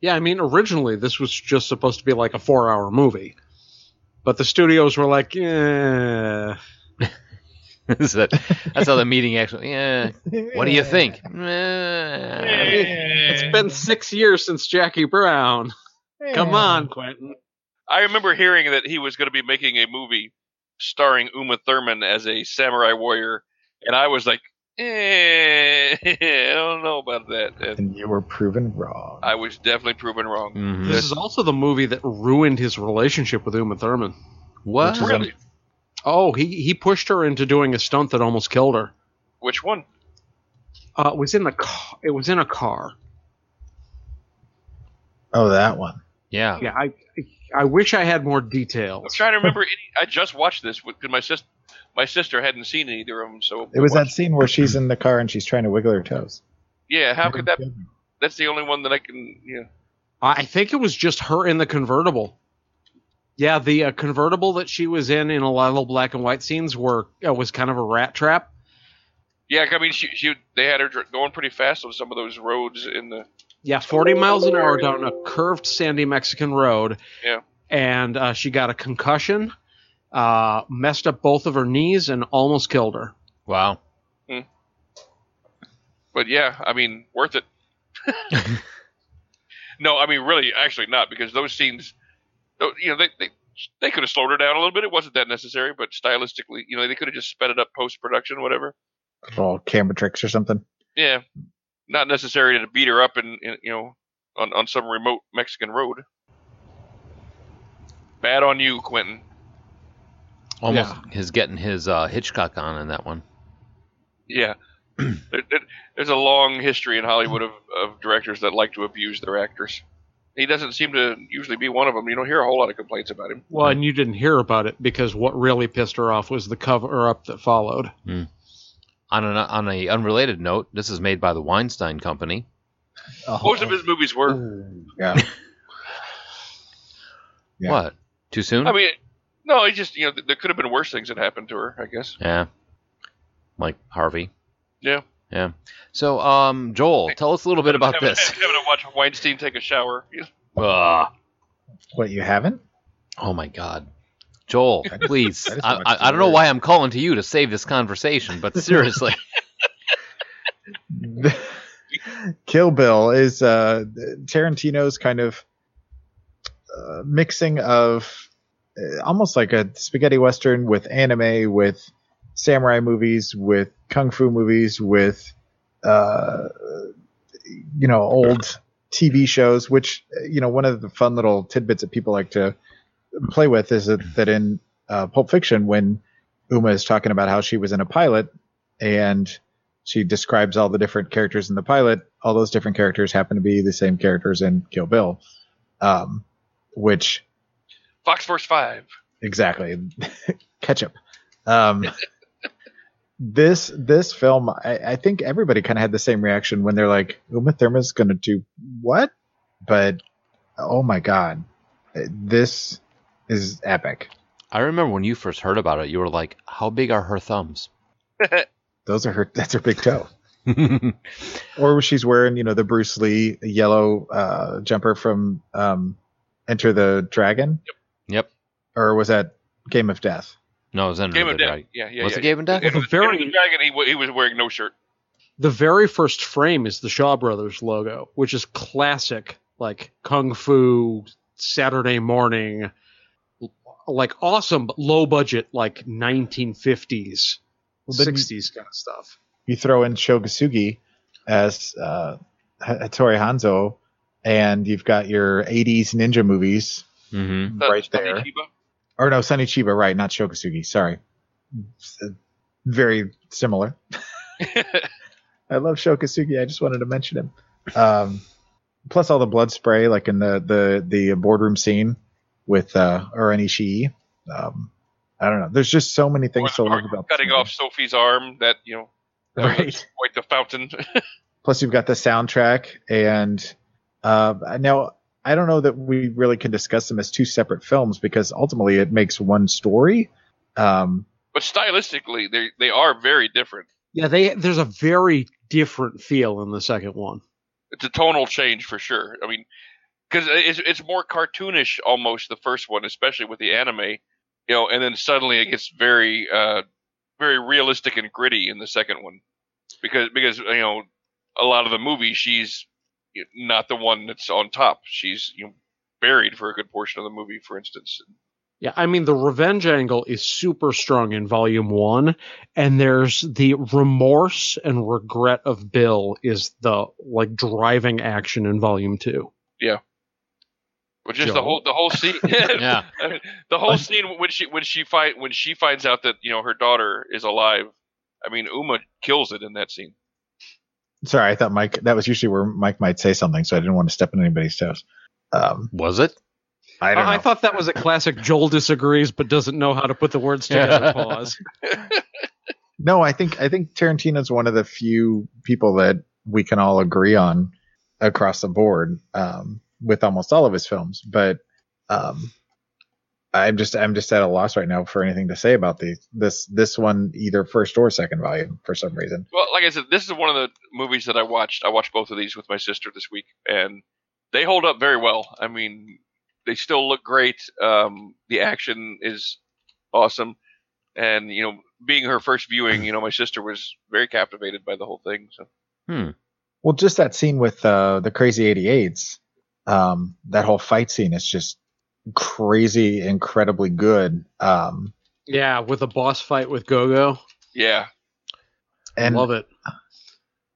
Yeah, I mean, originally this was just supposed to be like a four-hour movie, but the studios were like, "Yeah, Is that, that's how the meeting actually. Yeah. What do you think? Eh. it's been six years since Jackie Brown. Come on, Quentin." I remember hearing that he was going to be making a movie starring Uma Thurman as a samurai warrior, and I was like, eh, I don't know about that. And And you were proven wrong. I was definitely proven wrong. Mhm. This is also the movie that ruined his relationship with Uma Thurman. What? Really? Oh, he he pushed her into doing a stunt that almost killed her. Which one? Uh, it was in the car. It was in a car. Oh, that one. Yeah. Yeah, I I wish I had more details. I'm trying to remember. any, I just watched this because my sister, my sister hadn't seen either of them. So It was that scene where she's in the car and she's trying to wiggle her toes. Yeah, how could that? That's the only one that I can. Yeah. I think it was just her in the convertible. Yeah, the uh, convertible that she was in in a lot of the black and white scenes were uh, was kind of a rat trap. Yeah, I mean, she, she they had her going pretty fast on some of those roads in the. Yeah, 40 miles an hour down a curved sandy Mexican road. Yeah. And uh, she got a concussion, uh, messed up both of her knees, and almost killed her. Wow. But yeah, I mean, worth it. no, I mean, really, actually not because those scenes, you know, they they they could have slowed her down a little bit. It wasn't that necessary, but stylistically, you know, they could have just sped it up post production, whatever. Little camera tricks or something. Yeah, not necessary to beat her up in, in you know on on some remote Mexican road. Bad on you, Quentin. Almost his getting his uh, Hitchcock on in that one. Yeah. there, there- there's a long history in Hollywood of, of directors that like to abuse their actors. He doesn't seem to usually be one of them. You don't hear a whole lot of complaints about him. Well, and you didn't hear about it because what really pissed her off was the cover up that followed. On an on a unrelated note, this is made by the Weinstein Company. Most of his movies were. Yeah. Yeah. What? Too soon? I mean, no, he just you know there could have been worse things that happened to her. I guess. yeah. Like Harvey. Yeah. Yeah. So, um, Joel, tell us a little bit about having, this. Having to watch Weinstein take a shower. Ugh. What you haven't? Oh my God. Joel, please. I I, I, I don't know why I'm calling to you to save this conversation, but seriously. Kill Bill is uh, Tarantino's kind of uh, mixing of uh, almost like a spaghetti western with anime, with samurai movies, with kung fu movies, with uh, you know old TV shows. Which you know one of the fun little tidbits that people like to play with is that, that in uh, Pulp Fiction, when Uma is talking about how she was in a pilot and she describes all the different characters in the pilot. All those different characters happen to be the same characters in Kill Bill, um, which Fox Force Five. exactly ketchup. Um, this this film, I, I think everybody kind of had the same reaction when they're like, Uma Thurman's going to do what? But oh my god, this is epic. I remember when you first heard about it, you were like, how big are her thumbs? Those are her. That's her big toe. or she's wearing, you know, the Bruce Lee yellow uh, jumper from um, Enter the Dragon, yep. or was that Game of Death? No, it was Enter Game the of Death. Dragon. Yeah, yeah, Was yeah. it Game of Death? It was Very- Enter the Dragon. He, wa- he was wearing no shirt. The very first frame is the Shaw Brothers logo, which is classic, like kung fu Saturday morning, like awesome, but low budget, like 1950s, Well, then you- 60s kind of stuff. You throw in Sho Kosugi as uh, H- Hattori Hanzo, and you've got your 80s ninja movies Mm-hmm. Right Sonny there. Chiba. Or no, Sonny Chiba, right? Not Sho Kosugi. Sorry. Very similar. I love Sho Kosugi. I just wanted to mention him. Um, plus all the blood spray, like in the the the boardroom scene with uh, Oren Ishii. Um, I don't know. There's just so many things to Or- or love about cutting off Sophie's arm. That you know, Right. quite the fountain. Plus, you've got the soundtrack, and uh, now I don't know that we really can discuss them as two separate films because ultimately it makes one story. Um, but stylistically, they they are very different. Yeah, they there's a very different feel in the second one. It's a tonal change for sure. I mean, because it's it's more cartoonish almost the first one, especially with the anime, you know, and then suddenly it gets very uh very realistic and gritty in the second one, because because you know a lot of the movie she's not the one that's on top. She's you know buried for a good portion of the movie, for instance. Yeah, I mean the revenge angle is super strong in volume one, and there's the remorse and regret of Bill is the like driving action in volume two. But just Joe? the whole the whole scene, Yeah. The whole scene when she when she find when she finds out that you know her daughter is alive. I mean, Uma kills it in that scene. sorry, I thought Mike. That was usually where Mike might say something, so I didn't want to step on anybody's toes. Um, Was it? I don't know. I, thought that was a classic Joel disagrees but doesn't know how to put the words together. Pause. No, I think I think Tarantino's one of the few people that we can all agree on across the board um, with almost all of his films. But um, I'm just I'm just at a loss right now for anything to say about these this this one either first or second volume for some reason. Well, like I said, this is one of the movies that I watched. I watched both of these with my sister this week, and they hold up very well. I mean, they still look great. Um, the action is awesome, and you know, being her first viewing, you know, my sister was very captivated by the whole thing. So Hmm. Well, just that scene with uh, the Crazy 88s, um, that whole fight scene is just crazy, incredibly good. Um, Yeah, with a boss fight with Gogo. yeah, and Love it.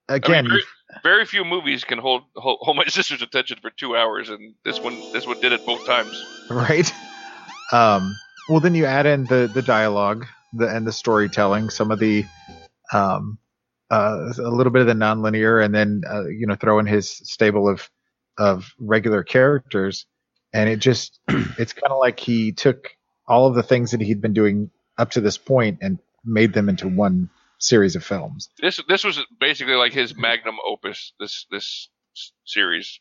again, I mean, very, very few movies can hold, hold hold my sister's attention for two hours, and this one this one did it both times. right? Um, well, then you add in the the dialogue, the and the storytelling, some of the, um, uh, a little bit of the nonlinear, and then uh, you know throw in his stable of of regular characters, and it just it's kind of like he took all of the things that he'd been doing up to this point and made them into one series of films. This this was basically like his magnum opus. This this series.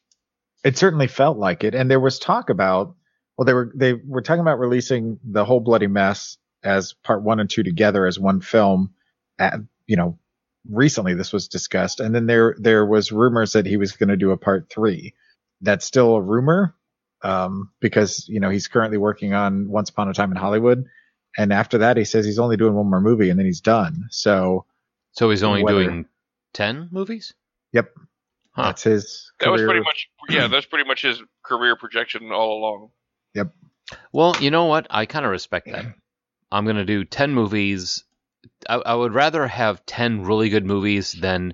It certainly felt like it, and there was talk about. Well, they were they were talking about releasing the whole bloody mess as part one and two together as one film. At, you know, recently this was discussed, and then there there was rumors that he was going to do a part three. That's still a rumor, um, because you know he's currently working on Once Upon a Time in Hollywood, and after that he says he's only doing one more movie and then he's done. So So he's only Whether- doing ten movies. Yep. Huh. that's his. That was career. pretty much yeah. That's pretty much his career projection all along. Yep. Well, you know what? I kind of respect that. I'm going to do 10 movies. I, I would rather have 10 really good movies than,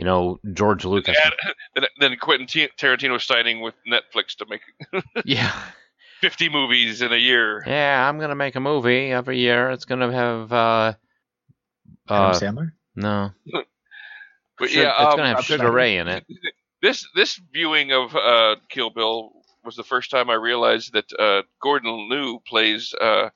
you know, George Lucas. And then, then Quentin T- Tarantino signing with Netflix to make Yeah. 50 movies in a year. Yeah, I'm going to make a movie every year. It's going to have, uh, Adam uh, Sandler. no. But Sugar- yeah, it's um, going to have Sugar Ray in it. this this viewing of uh, Kill Bill was the first time I realized that uh, Gordon Liu plays uh,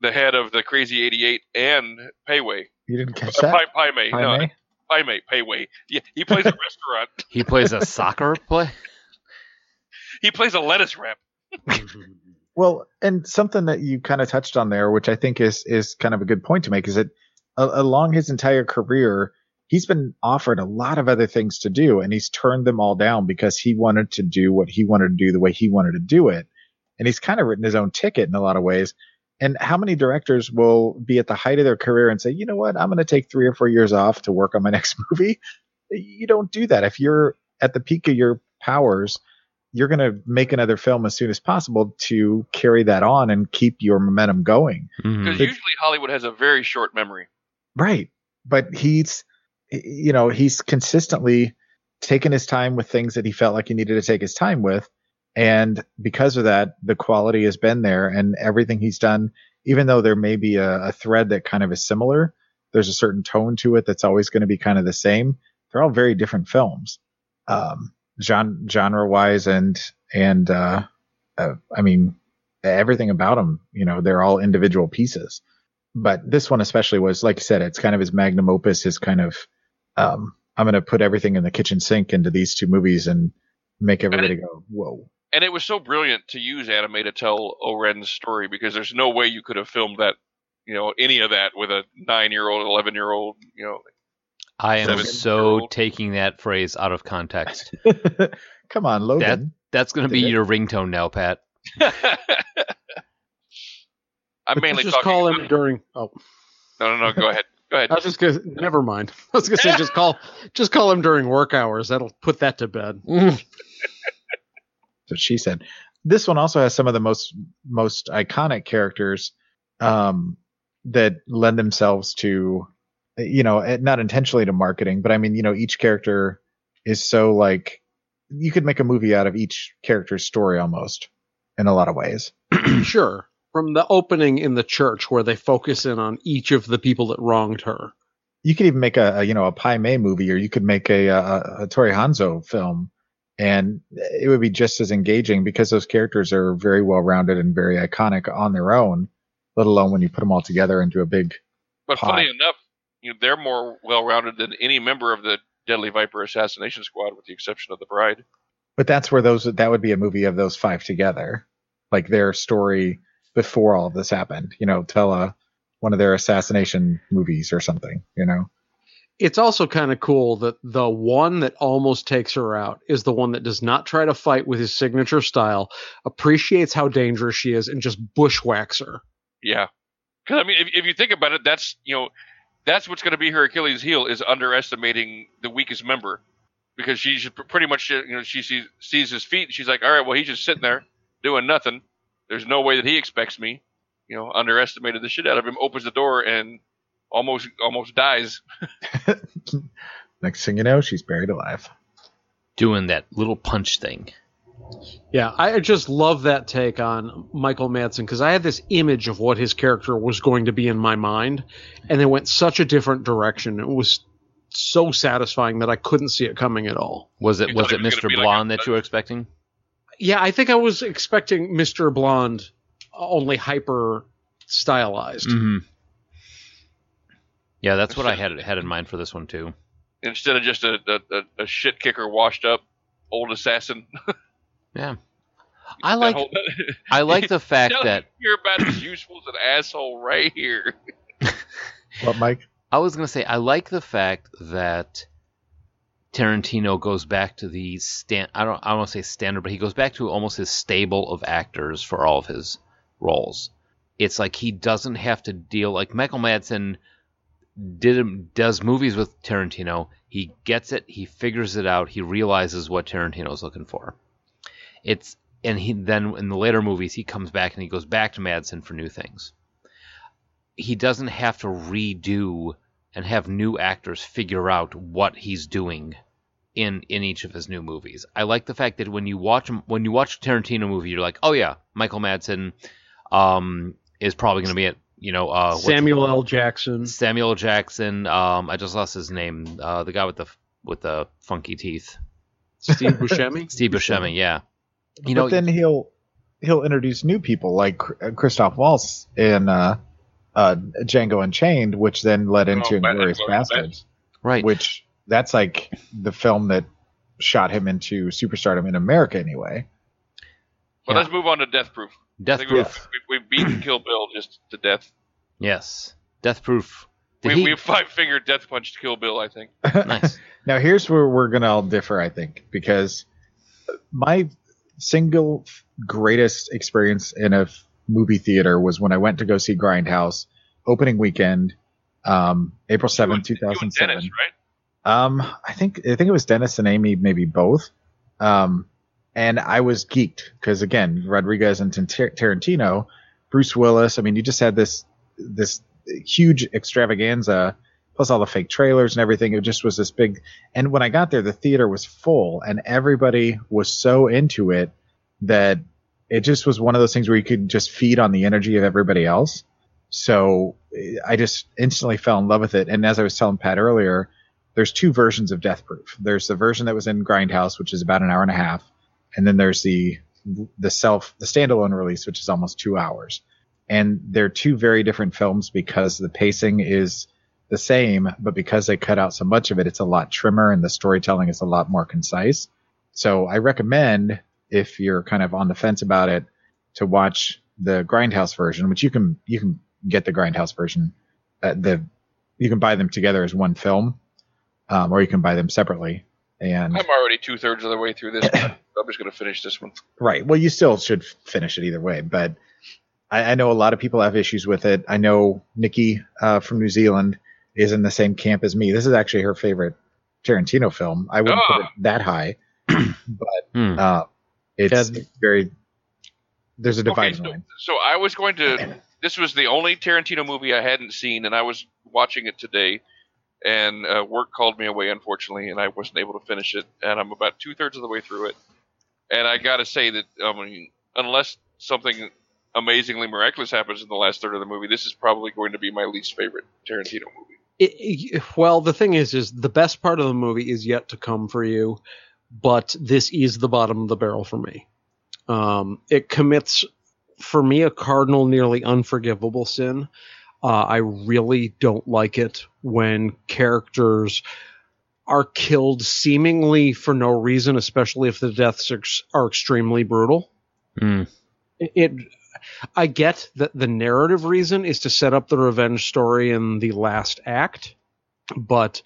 the head of the Crazy 88 and Payway. You didn't catch Uh, that? Pai, Pai Mei. Pai No, Mei? Pai Mei, Payway. Yeah, he plays a restaurant. He plays a soccer play. He plays a lettuce wrap. Well, and something that you kind of touched on there, which I think is is kind of a good point to make, is that uh, along his entire career, he's been offered a lot of other things to do, and he's turned them all down because he wanted to do what he wanted to do the way he wanted to do it, and he's kind of written his own ticket in a lot of ways. And how many directors will be at the height of their career and say, you know what, I'm going to take three or four years off to work on my next movie? You don't do that. If you're at the peak of your powers, you're going to make another film as soon as possible to carry that on and keep your momentum going. Mhm. Because usually Hollywood has a very short memory. Right. But he's, you know, he's consistently taken his time with things that he felt like he needed to take his time with. And because of that, the quality has been there and everything he's done, even though there may be a, a thread that kind of is similar, there's a certain tone to it that's always going to be kind of the same. They're all very different films, um, genre wise and, and, uh, uh, I mean, everything about them, you know, they're all individual pieces but this one especially was like I said, it's kind of his magnum opus, his kind of um, I'm going to put everything in the kitchen sink into these two movies and make everybody go, whoa. And it was so brilliant to use anime to tell Oren's story because there's no way you could have filmed that, you know, any of that with a nine year old, 11 year old, you know. I am so taking that phrase out of context. Come on, Logan. That's going to be Did it? your ringtone now, Pat. I'm mainly just talking. call him during. Oh, No, no, no. Go ahead. Go ahead. I was just gonna. Never mind. I was gonna say just call, just call him during work hours. That'll put that to bed. What she said. This one also has some of the most most iconic characters um, that lend themselves to, you know, eh, not intentionally to marketing, but I mean, you know, each character is so like you could make a movie out of each character's story almost in a lot of ways. sure. From the opening in the church where they focus in on each of the people that wronged her. you could even make a, a you know a Pai Mei movie, or you could make a, a, a Tori Hanzo film, and it would be just as engaging because those characters are very well rounded and very iconic on their own. Let alone when you put them all together into a big. But Pot. funny enough, you know, they're more well rounded than any member of the Deadly Viper assassination squad, with the exception of the bride. But that's where those that would be a movie of those five together, like their story before all of this happened. You know, tell a one of their assassination movies or something. You know. It's also kind of cool that the one that almost takes her out is the one that does not try to fight with his signature style, appreciates how dangerous she is, and just bushwhacks her. Yeah, because I mean, if, if you think about it, that's you know, that's what's going to be her Achilles' heel is underestimating the weakest member, because she's pretty much you know she sees sees his feet. And she's like, all right, well he's just sitting there doing nothing. There's no way that he expects me. You know, underestimated the shit out of him. Opens the door and almost almost dies. Next thing you know, she's buried alive. Doing that little punch thing. Yeah, I just love that take on Michael Madsen because I had this image of what his character was going to be in my mind, and it went such a different direction. It was so satisfying that I couldn't see it coming at all. Was it You was thought it he was Mr. gonna like Blonde a- that you were expecting? Yeah, I think I was expecting Mr. Blonde only hyper stylized. Mm-hmm. Yeah, that's what I had had in mind for this one too. Instead of just a, a, a, a shit kicker washed up old assassin. Yeah, I like whole- I like the fact Tell that you're about as useful as an asshole right here. What, Mike? I was gonna say I like the fact that Tarantino goes back to the stand. I don't. I don't want to say standard, but he goes back to almost his stable of actors for all of his roles. It's like he doesn't have to deal like Michael Madsen did does movies with Tarantino. He gets it. He figures it out. He realizes what Tarantino's looking for. It's and he then in the later movies he comes back and he goes back to Madsen for new things. He doesn't have to redo and have new actors figure out what he's doing in in each of his new movies. I like the fact that when you watch when you watch a Tarantino movie, you're like, oh yeah, Michael Madsen um, is probably going to be it. You know, uh, Samuel L. Jackson. Samuel Jackson. Um, I just lost his name. Uh, the guy with the with the funky teeth. Steve Buscemi. Steve Buscemi. Yeah. You know, but then he'll he'll introduce new people like uh, Christoph Waltz in uh, uh, Django Unchained, which then led into Oh, Bad- Inglourious Bad- Bastards, right. which that's like the film that shot him into superstardom in America anyway. But Yeah. let's move on to Death Proof. I Death Proof. we've, we've beaten Kill Bill just to death. Yes. Death Proof. Did We, he- we've five finger death punched Kill Bill, I think. nice. Now here's where we're gonna all differ, I think, because my single greatest experience in a movie theater was when I went to go see Grindhouse opening weekend, um, April You and- seventh, you and. Dennis, right? Um, I think I think it was Dennis and Amy, maybe both. Um, and I was geeked because again, Rodriguez and Tarantino, Bruce Willis. I mean, you just had this this huge extravaganza, plus all the fake trailers and everything. It just was this big. And when I got there, the theater was full, and everybody was so into it that it just was one of those things where you could just feed on the energy of everybody else. So I just instantly fell in love with it. And as I was telling Pat earlier, there's two versions of Death Proof. There's the version that was in Grindhouse, which is about an hour and a half, and then there's the the self the standalone release, which is almost two hours. And they're two very different films because the pacing is the same, but because they cut out so much of it, it's a lot trimmer and the storytelling is a lot more concise. So I recommend if you're kind of on the fence about it to watch the Grindhouse version, which you can you can get the Grindhouse version. Uh, the you can buy them together as one film, um, or you can buy them separately. And I'm already two thirds of the way through this. I'm just going to finish this one. Right. Well, you still should finish it either way, but I, I know a lot of people have issues with it. I know Nikki uh, from New Zealand is in the same camp as me. This is actually her favorite Tarantino film. I wouldn't put it Ah. that high, but Hmm. uh, it's Yeah. very. There's a Okay, so, line. so I was going to. This was the only Tarantino movie I hadn't seen, and I was watching it today. And uh, work called me away, unfortunately, and I wasn't able to finish it. And I'm about two thirds of the way through it. And I got to say that, I mean, unless something amazingly miraculous happens in the last third of the movie, this is probably going to be my least favorite Tarantino movie. It, it- well, the thing is, is the best part of the movie is yet to come for you, but this is the bottom of the barrel for me. Um, it commits, for me, a cardinal, nearly unforgivable sin. Uh, I really don't like it when characters are killed seemingly for no reason, especially if the deaths are, are extremely brutal Hmm. it i get that the narrative reason is to set up the revenge story in the last act but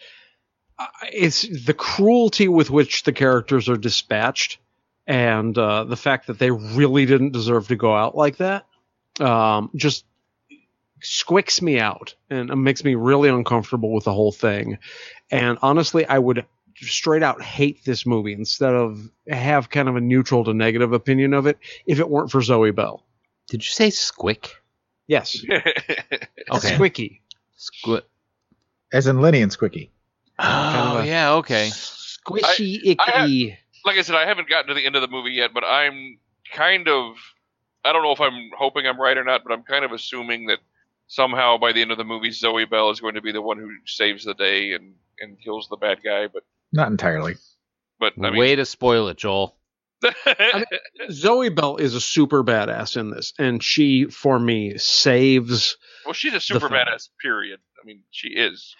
uh, it's the cruelty with which the characters are dispatched and uh, the fact that they really didn't deserve to go out like that um, just squicks me out and it makes me really uncomfortable with the whole thing and honestly i would straight out hate this movie instead of have kind of a neutral to negative opinion of it if it weren't for Zoe Bell. Did you say squick? Yes. Okay. Squicky. Squi- As in Lenny and Squiggy. oh, a- yeah, okay. Squishy I have- icky. like I said, I haven't gotten to the end of the movie yet, but I'm kind of I don't know if I'm hoping I'm right or not, but I'm kind of assuming that somehow by the end of the movie Zoe Bell is going to be the one who saves the day and, and kills the bad guy, but Not entirely. but I mean Way to spoil it, Joel. Zoe Bell is a super badass in this, and she, for me, saves. well she's a super film. badass, period. I mean she is.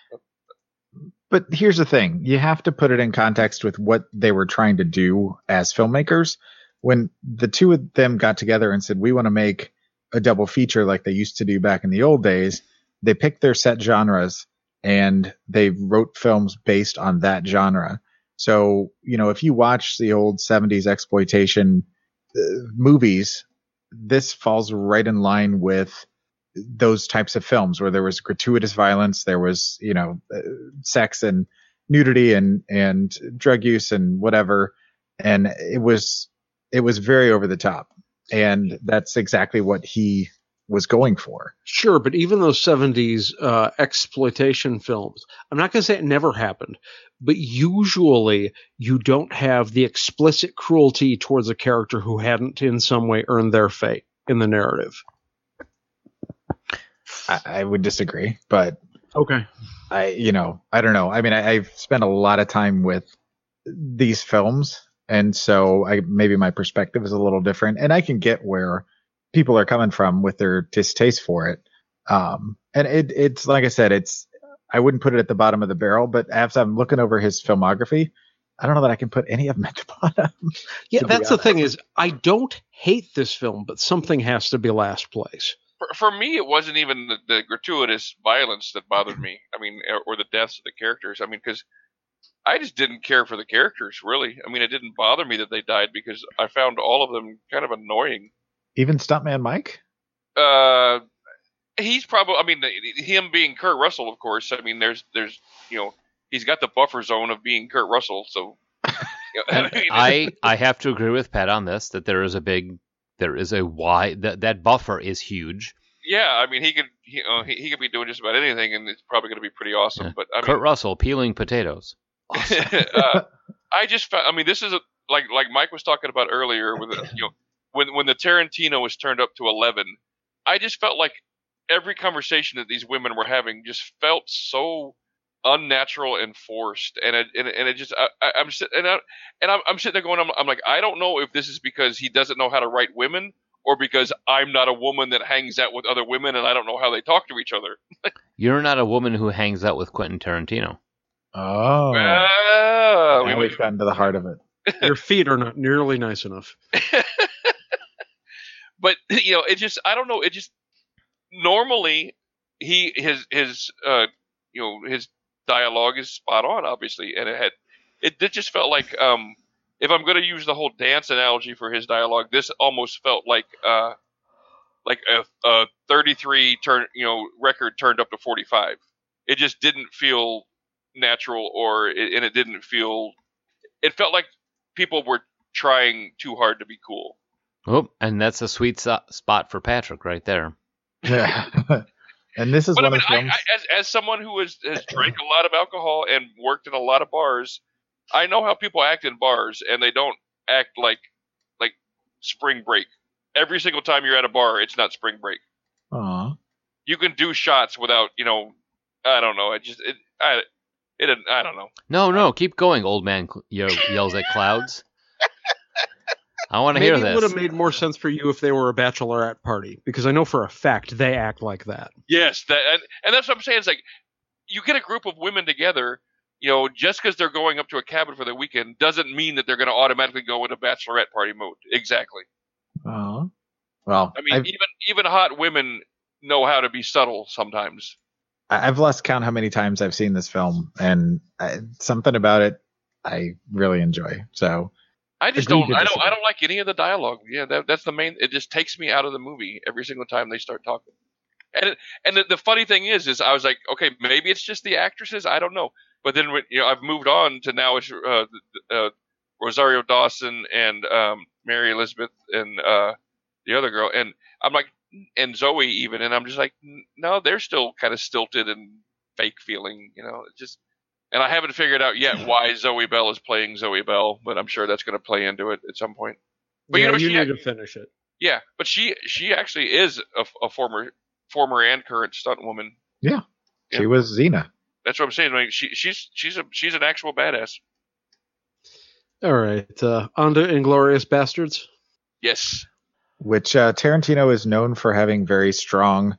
But here's the thing you have to put it in context with what they were trying to do as filmmakers. When the two of them got together and said, We want to make a double feature like they used to do back in the old days, they picked their set genres and they wrote films based on that genre. So, you know, if you watch the old 70s exploitation uh, movies, this falls right in line with those types of films where there was gratuitous violence, there was, you know, uh, sex and nudity and and drug use and whatever, and it was it was very over the top, and that's exactly what he was going for. Sure, but even those 70s uh, exploitation films, I'm not going to say it never happened, but usually you don't have the explicit cruelty towards a character who hadn't in some way earned their fate in the narrative. I, I would disagree, but Okay. I, you know, I don't know. I mean, I, I've spent a lot of time with these films, and so I maybe my perspective is a little different, and I can get where people are coming from with their distaste for it. Um, and it, it's like I said, it's I wouldn't put it at the bottom of the barrel, but as I'm looking over his filmography, I don't know that I can put any of them at the bottom. Yeah, that's the thing is I don't hate this film, but something has to be last place. For, for me, it wasn't even the, the gratuitous violence that bothered me. I mean, or, or the deaths of the characters. I mean, because I just didn't care for the characters, really. I mean, it didn't bother me that they died because I found all of them kind of annoying. Even Stuntman Mike. Uh, he's probably. I mean, him being Kurt Russell, of course. I mean, there's there's you know he's got the buffer zone of being Kurt Russell, so. you know, I, mean, I I have to agree with Pat on this that there is a big there is a wide that that buffer is huge. yeah, I mean, he could he, uh, he, he could be doing just about anything, and it's probably going to be pretty awesome. Yeah. But I mean, Kurt Russell peeling potatoes. uh, I just found, I mean, this is a, like like Mike was talking about earlier with you know when when the Tarantino was turned up to eleven, I just felt like every conversation that these women were having just felt so unnatural and forced, and it and, it- and it just I, I, I'm sit- and I, and I'm, I'm sitting there going, I'm, I'm like, I don't know if this is because he doesn't know how to write women. Or because I'm not a woman that hangs out with other women and I don't know how they talk to each other. You're not a woman who hangs out with Quentin Tarantino. Oh, we now went- we've gotten to the heart of it. Your feet are not nearly nice enough. but you know, it just I don't know. It just normally he his his uh you know his dialogue is spot on, obviously, and it had it, it just felt like um if I'm going to use the whole dance analogy for his dialogue, this almost felt like uh like a, a 33 turn you know record turned up to 45. It just didn't feel natural, or it, and it didn't feel. It felt like people were trying too hard to be cool. Oh, and that's a sweet so- spot for Patrick right there. Yeah. and this is But I one mean, of the films. I, as as someone who has has drank a lot of alcohol and worked in a lot of bars, I know how people act in bars, and they don't act like like spring break. Every single time you're at a bar, it's not spring break. Aw. You can do shots without, you know, I don't know. I just it I it I don't know. No, no, keep going, old man cl- ye- yells at clouds. I want to hear Maybe it would have made more sense for you if they were a bachelorette party, because I know for a fact they act like that. Yes, that and, and that's what I'm saying. It's like you get a group of women together. You know, just because they're going up to a cabin for the weekend doesn't mean that they're going to automatically go into bachelorette party mode. Exactly. Aw. Well, I mean, I've, even even hot women know how to be subtle sometimes. I've lost count how many times I've seen this film, and I, something about it I really enjoy. So I just don't. I don't. I don't like any of the dialogue. Yeah, that, that's the main. It just takes me out of the movie every single time they start talking. And it, and the, the funny thing is, is I was like, okay, maybe it's just the actresses. I don't know. But then you know, I've moved on to now it's uh, uh, Rosario Dawson and um, Mary Elizabeth and uh, the other girl, and I'm like, and Zoe even, and I'm just like, no, they're still kind of stilted and fake feeling, you know, it just. And I haven't figured out yet why Zoe Bell is playing Zoe Bell, but I'm sure that's going to play into it at some point. But you know, you she- need to finish it. Yeah, but she she actually is a, a former former and current stunt woman. she Yeah. She was Xena. That's what I'm saying. Like she she's she's a she's an actual badass. All right, uh, on to Inglourious Basterds. Yes. Which uh, Tarantino is known for having very strong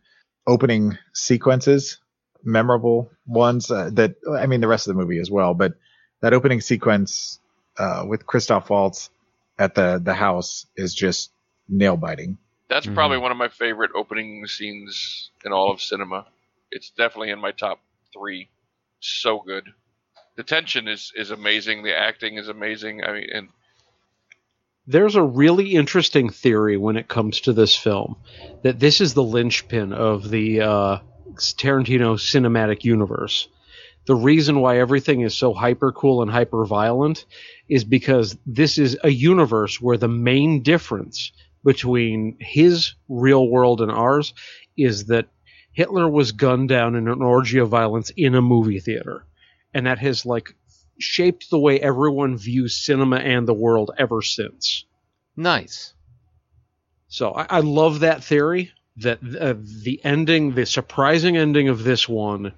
opening sequences, memorable ones uh, that I mean the rest of the movie as well, but that opening sequence uh, with Christoph Waltz at the the house is just nail biting. That's Mhm. probably one of my favorite opening scenes in all of cinema. It's definitely in my top three. So good. The tension is is amazing. The acting is amazing. I mean, and There's a really interesting theory when it comes to this film that this is the linchpin of the uh, Tarantino cinematic universe. The reason why everything is so hyper cool and hyper violent is because this is a universe where the main difference between his real world and ours is that Hitler was gunned down in an orgy of violence in a movie theater. And that has like shaped the way everyone views cinema and the world ever since. Nice. So I, I love that theory that uh, the ending, the surprising ending of this one,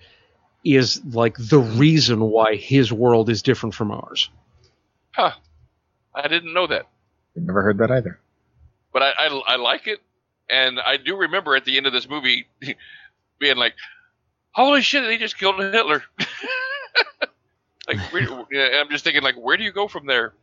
is like the reason why his world is different from ours. huh, I didn't know that. I Never heard that either. but I, I I like it, and I do remember at the end of this movie being like, "Holy shit! They just killed Hitler." like, where, I'm just thinking, like, where do you go from there?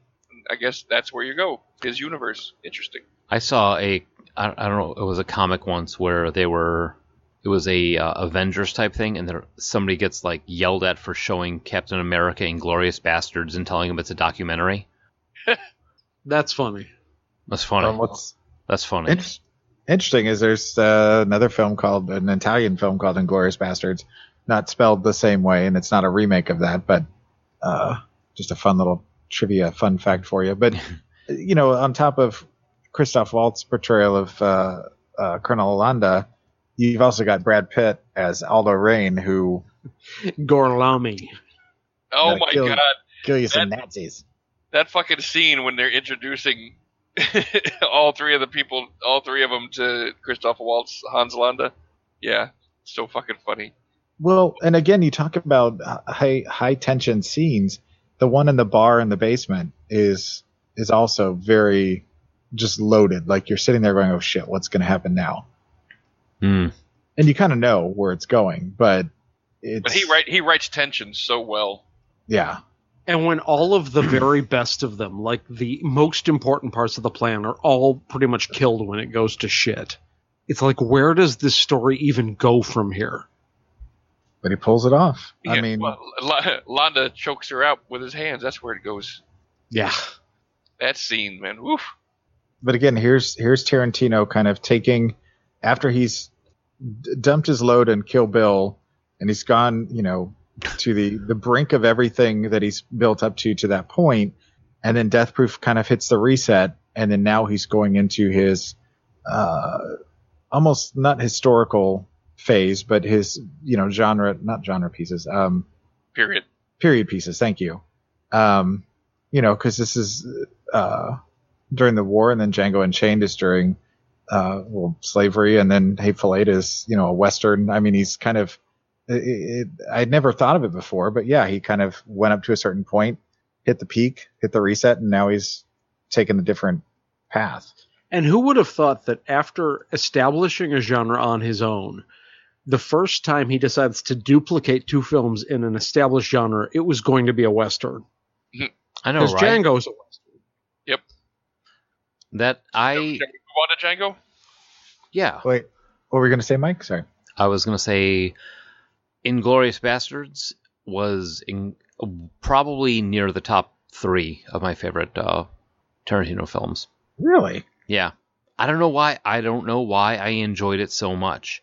I guess that's where you go. His universe, interesting. I saw a I, I don't know it was a comic once where they were it was a uh, Avengers type thing and there somebody gets like yelled at for showing Captain America and Glorious Bastards and telling him it's a documentary. That's funny. That's funny. Well, what's That's funny. it's interesting is there's uh, another film called an Italian film called Inglorious Bastards, not spelled the same way, and it's not a remake of that, but uh, just a fun little trivia, fun fact for you. But you know, on top of Christoph Waltz's portrayal of uh, uh, Colonel Alanda, you've also got Brad Pitt as Aldo Raine, who Gorlami. Oh my kill- god, kill you some That- Nazis. that fucking scene when they're introducing all three of the people, all three of them to Christoph Waltz, Hans Landa. Yeah, so fucking funny. Well, and again, you talk about high high tension scenes. The one in the bar in the basement is is also very just loaded. Like you're sitting there going, "Oh shit, what's going to happen now?" Hmm. And you kind of know where it's going, but it's But he write he writes tension so well. yeah, And when all of the very best of them, like the most important parts of the plan, are all pretty much killed when it goes to shit, it's like, where does this story even go from here? But he pulls it off. I mean, well, Landa chokes her out with his hands. That's where it goes. Yeah. That scene, man. Oof. but again, here's here's Tarantino kind of taking after he's d- dumped his load in Kill Bill, and he's gone, you know, to the the brink of everything that he's built up to to that point, and then Death Proof kind of hits the reset, and then now he's going into his uh, almost not historical phase, but his you know genre, not genre pieces, um, Period. period pieces. Thank you. Um, you know, because this is uh, during the war, and then Django Unchained is during uh, well slavery, and then Hateful Eight is you know a western. I mean, he's kind of it, it, I'd never thought of it before, but yeah, he kind of went up to a certain point, hit the peak, hit the reset, and now he's taken a different path. And who would have thought that after establishing a genre on his own, the first time he decides to duplicate two films in an established genre, it was going to be a Western. I know, Because right? Django's a Western. Yep. That I Shall we move on to Django? yeah. Wait, what were we gonna say, Mike? Sorry. I was going to say Inglourious Basterds was in, probably near the top three of my favorite uh, Tarantino films. Really? Yeah. I don't know why. I don't know why I enjoyed it so much.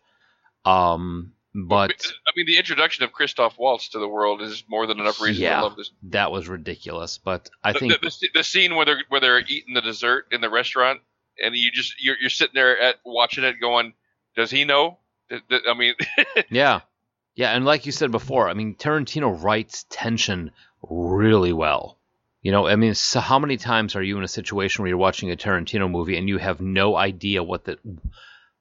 Um, but I mean, the introduction of Christoph Waltz to the world is more than enough reason Yeah. to love this. Yeah, that was ridiculous. But I the, think the, the, the scene where they're where they're eating the dessert in the restaurant, and you just you're, you're sitting there at watching it, going, "Does he know?" I mean, Yeah. Yeah, and like you said before, I mean Tarantino writes tension really well. You know, I mean, so how many times are you in a situation where you're watching a Tarantino movie and you have no idea what the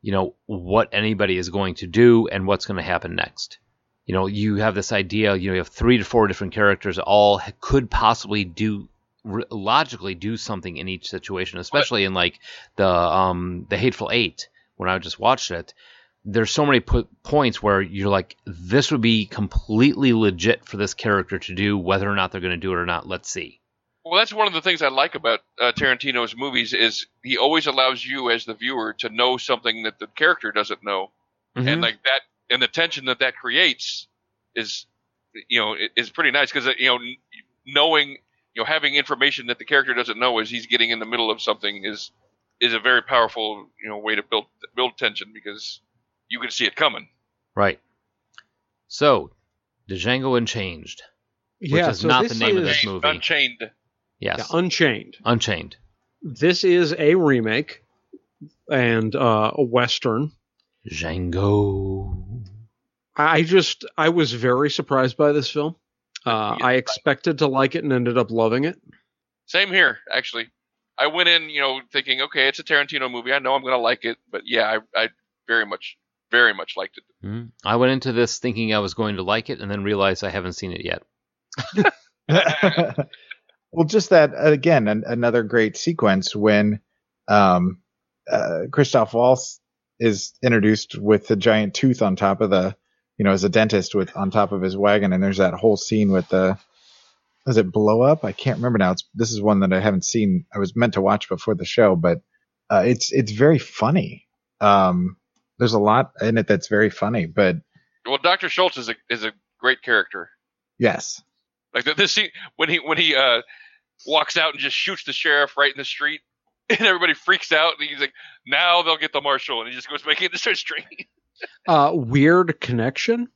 you know, what anybody is going to do and what's going to happen next? You know, you have this idea, you know, you have 3 to 4 different characters all could possibly do logically do something in each situation, especially in like the um the Hateful 8 when I just watched it there's so many po- points where you're like, this would be completely legit for this character to do, whether or not they're going to do it or not. Let's see. Well, that's one of the things I like about uh, Tarantino's movies is he always allows you as the viewer to know something that the character doesn't know, Mm-hmm. and like that, and the tension that that creates is, you know, is pretty nice because you know, knowing, you know, having information that the character doesn't know as he's getting in the middle of something is is a very powerful, you know, way to build build tension because you can see it coming. right. So, Django Unchanged, which yeah, is so not the this name of is- this movie. Unchained. Yeah, Yes, Unchained. Unchained. This is a remake and uh, a Western. Django. I just I was very surprised by this film. Uh, I expected to like it and ended up loving it. Same here, actually. I went in, you know, thinking, okay, it's a Tarantino movie. I know I'm gonna like it, but yeah, I, I very much, very much liked it. Mhm. I went into this thinking I was going to like it, and then realized I haven't seen it yet. well, just that again, an, another great sequence when um, uh, Christoph Waltz is introduced with the giant tooth on top of the, you know, as a dentist with on top of his wagon, and there's that whole scene with the, does it blow up? I can't remember now. It's this is one that I haven't seen. I was meant to watch before the show, but uh, it's it's very funny. Um, there's a lot in it that's very funny, but Well, Doctor Schultz is a is a great character. yes, Like the, this scene when he when he uh walks out and just shoots the sheriff right in the street, and everybody freaks out, and he's like, "Now they'll get the marshal," and he just goes back in and starts drinking. Uh, weird connection.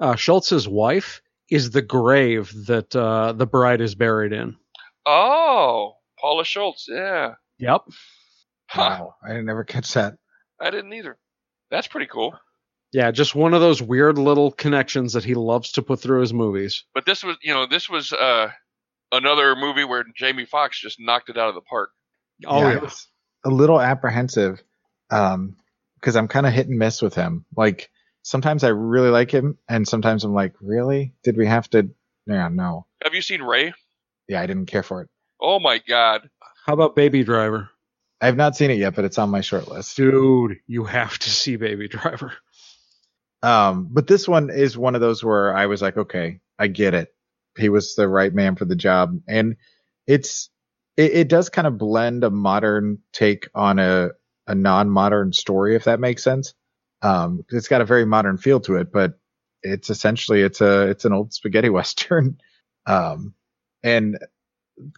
Uh, Schultz's wife is the grave that uh, the bride is buried in. Oh, Paula Schultz, yeah. Yep. Huh. Wow, I didn't ever catch that. I didn't either. That's pretty cool. Yeah, just one of those weird little connections that he loves to put through his movies. But this was, you know, this was uh, another movie where Jamie Foxx just knocked it out of the park. Oh Yeah, yeah. I was a little apprehensive um because I'm kind of hit and miss with him. Like sometimes I really like him, and sometimes I'm like, really? Did we have to? Yeah, no. Have you seen Ray? Yeah, I didn't care for it. Oh my God! How about Baby Driver? I have not seen it yet, but it's on my short list. Dude, you have to see Baby Driver. Um, but this one is one of those where I was like, okay, I get it. He was the right man for the job, and it's it, it does kind of blend a modern take on a a non-modern story, if that makes sense. Um, it's got a very modern feel to it, but it's essentially it's a it's an old spaghetti western. Um, and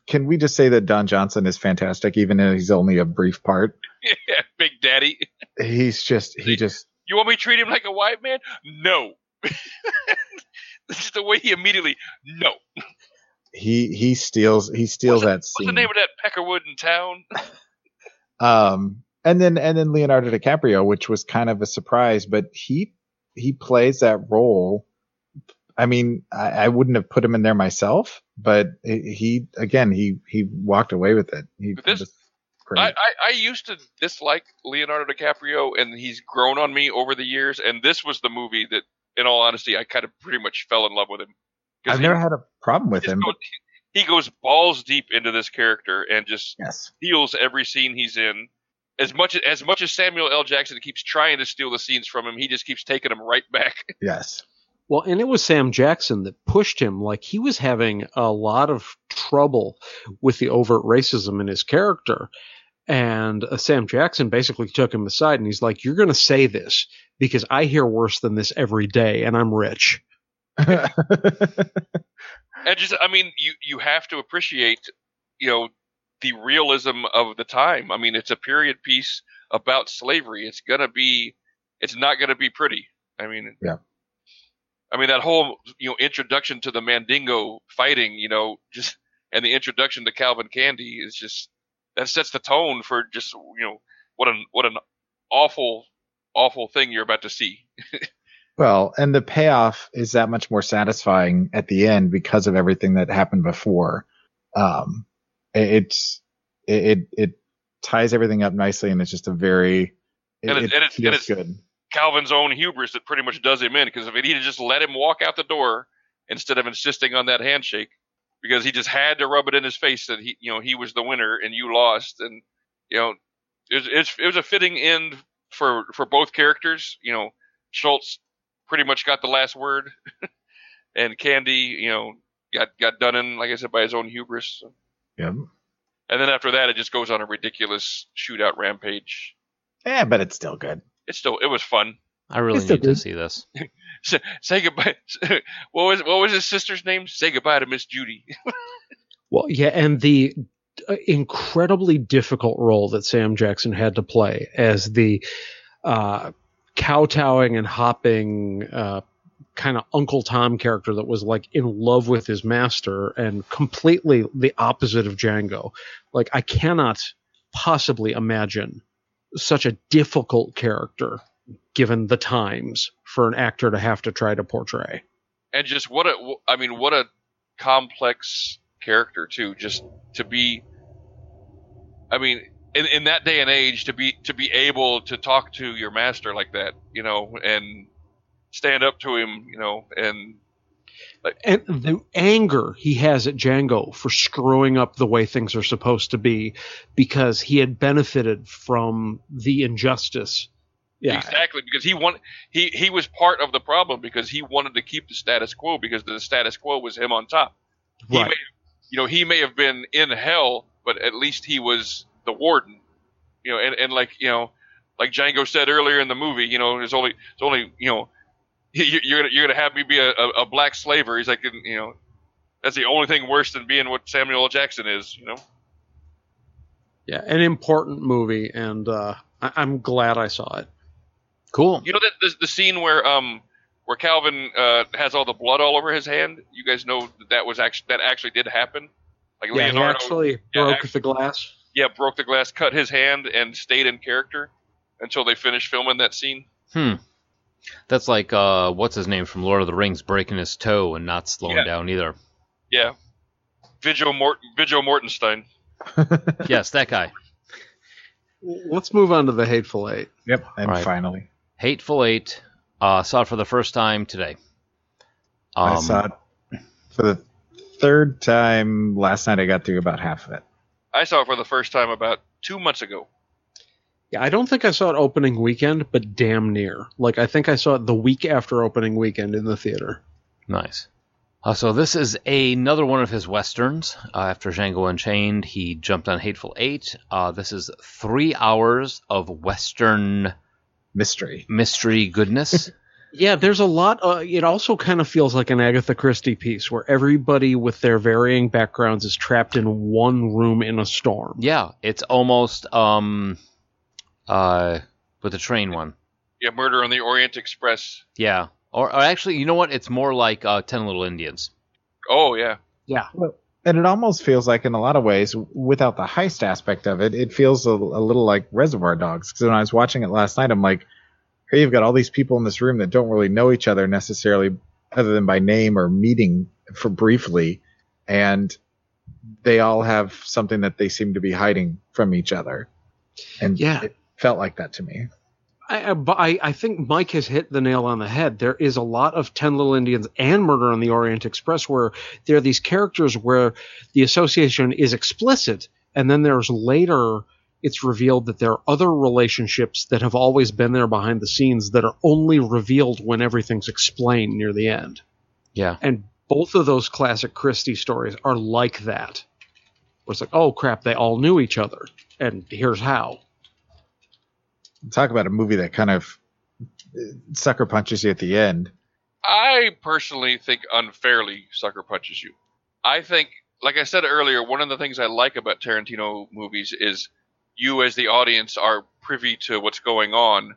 can we just say that Don Johnson is fantastic, even if he's only a brief part? Yeah, Big Daddy. He's just he just You want me to treat him like a white man? No. this is the way he immediately. No. he he steals he steals What's the- that What's scene. the name of that Peckerwood in town? Um, and then and then Leonardo DiCaprio, which was kind of a surprise, but he he plays that role. I mean, I, I wouldn't have put him in there myself, but he again he he walked away with it. He But this- was great. I, I, I used to dislike Leonardo DiCaprio, and he's grown on me over the years. And this was the movie that, in all honesty, I kind of pretty much fell in love with him. I've he- never had a problem with him. goes- But he goes balls deep into this character and just yes, steals every scene he's in. As much as much as Samuel L. Jackson keeps trying to steal the scenes from him, he just keeps taking them right back. yes, Well, and it was Sam Jackson that pushed him. Like he was having a lot of trouble with the overt racism in his character. And uh, Sam Jackson basically took him aside and he's like, You're going to say this because I hear worse than this every day and I'm rich. and just I mean, you you have to appreciate, you know, the realism of the time. I mean, it's a period piece about slavery. It's gonna be, it's not gonna be pretty. I mean, Yeah. I mean that whole you know introduction to the Mandingo fighting, you know, just and the introduction to Calvin Candie is just that sets the tone for just you know what an what an awful awful thing you're about to see. Well, and the payoff is that much more satisfying at the end because of everything that happened before. Um, it, it's it, it it ties everything up nicely, and it's just a very it, And it- it and it's- and it's- good. Calvin's own hubris that pretty much does him in because if he'd have just let him walk out the door instead of insisting on that handshake because he just had to rub it in his face that he you know he was the winner and you lost. And you know it was, it was, a fitting end for for both characters. You know Schultz pretty much got the last word. And Candie you know got got done in like I said by his own hubris. Yeah. and then after that it just goes on a ridiculous shootout rampage. Yeah, but it's still good. it's still it was fun I really It's still need to see this. say, say goodbye. what was what was his sister's name? Say goodbye to Miss Judy. Well, yeah, and the uh, incredibly difficult role that Sam Jackson had to play as the uh, kowtowing and hopping uh, kind of Uncle Tom character that was like in love with his master and completely the opposite of Django. Like, I cannot possibly imagine such a difficult character given the times for an actor to have to try to portray. and just what a I mean what a complex character too. Just to be, I mean, in, in that day and age, to be to be able to talk to your master like that, you know, and stand up to him, you know, and like, and the anger he has at Django for screwing up the way things are supposed to be because he had benefited from the injustice. Yeah. exactly because he want he he was part of the problem because he wanted to keep the status quo because the status quo was him on top. He may, you know, he may have been in hell, but at least he was the warden. You know, and, and like you know, like Django said earlier in the movie, you know, there's only it's only you know, you- you're gonna you're gonna have me be a, a, a black slaver. He's like, you know, that's the only thing worse than being what Samuel L. Jackson is. You know, Yeah, an important movie, and uh, I- I'm glad I saw it. Cool. You know that the, the scene where um where Calvin uh, has all the blood all over his hand. You guys know that that was actually that actually did happen. Like Yeah, he Leonardo actually yeah, broke act- the glass. yeah broke the glass, cut his hand, and stayed in character until they finished filming that scene. Hmm. That's like uh, what's his name from Lord of the Rings breaking his toe and not slowing Yeah. down either. Yeah, Vigil Mort Vigil Mortenstein. Yes, that guy. Let's move on to the Hateful Eight. Yep. And Right. finally, Hateful Eight. Uh, saw it for the first time today. Um, I saw it for the third time last night. I got through about half of it. I saw it for the first time about two months ago. Yeah, I don't think I saw it opening weekend, but damn near. Like I think I saw it the week after opening weekend in the theater. Nice. Uh, so this is another one of his westerns. Uh, after Django Unchained, he jumped on Hateful Eight. Uh, this is three hours of western Mystery. mystery goodness. Yeah, there's a lot. Uh, it also kind of feels like an Agatha Christie piece where everybody with their varying backgrounds is trapped in one room in a storm. yeah, it's almost um, uh, with the train one. Yeah, Murder on the Orient Express. Yeah, or, or actually, you know what? It's more like uh, Ten Little Indians. Oh yeah, Yeah, And it almost feels like, in a lot of ways, without the heist aspect of it, it feels a, a little like Reservoir Dogs. Because when I was watching it last night, I'm like, here you've got all these people in this room that don't really know each other necessarily, other than by name or meeting for briefly, and they all have something that they seem to be hiding from each other. And Yeah. it felt like that to me. I, I- I think Mike has hit the nail on the head. There is a lot of Ten Little Indians and Murder on the Orient Express where there are these characters where the association is explicit, and then there's later it's revealed that there are other relationships that have always been there behind the scenes that are only revealed when everything's explained near the end. Yeah, And both of those classic Christie stories are like that. Where it's like, oh crap, they all knew each other, and here's how. Talk about a movie that kind of uh, sucker punches you at the end. I personally think unfairly sucker punches you. I think, like I said earlier, one of the things I like about Tarantino movies is you, as the audience, are privy to what's going on,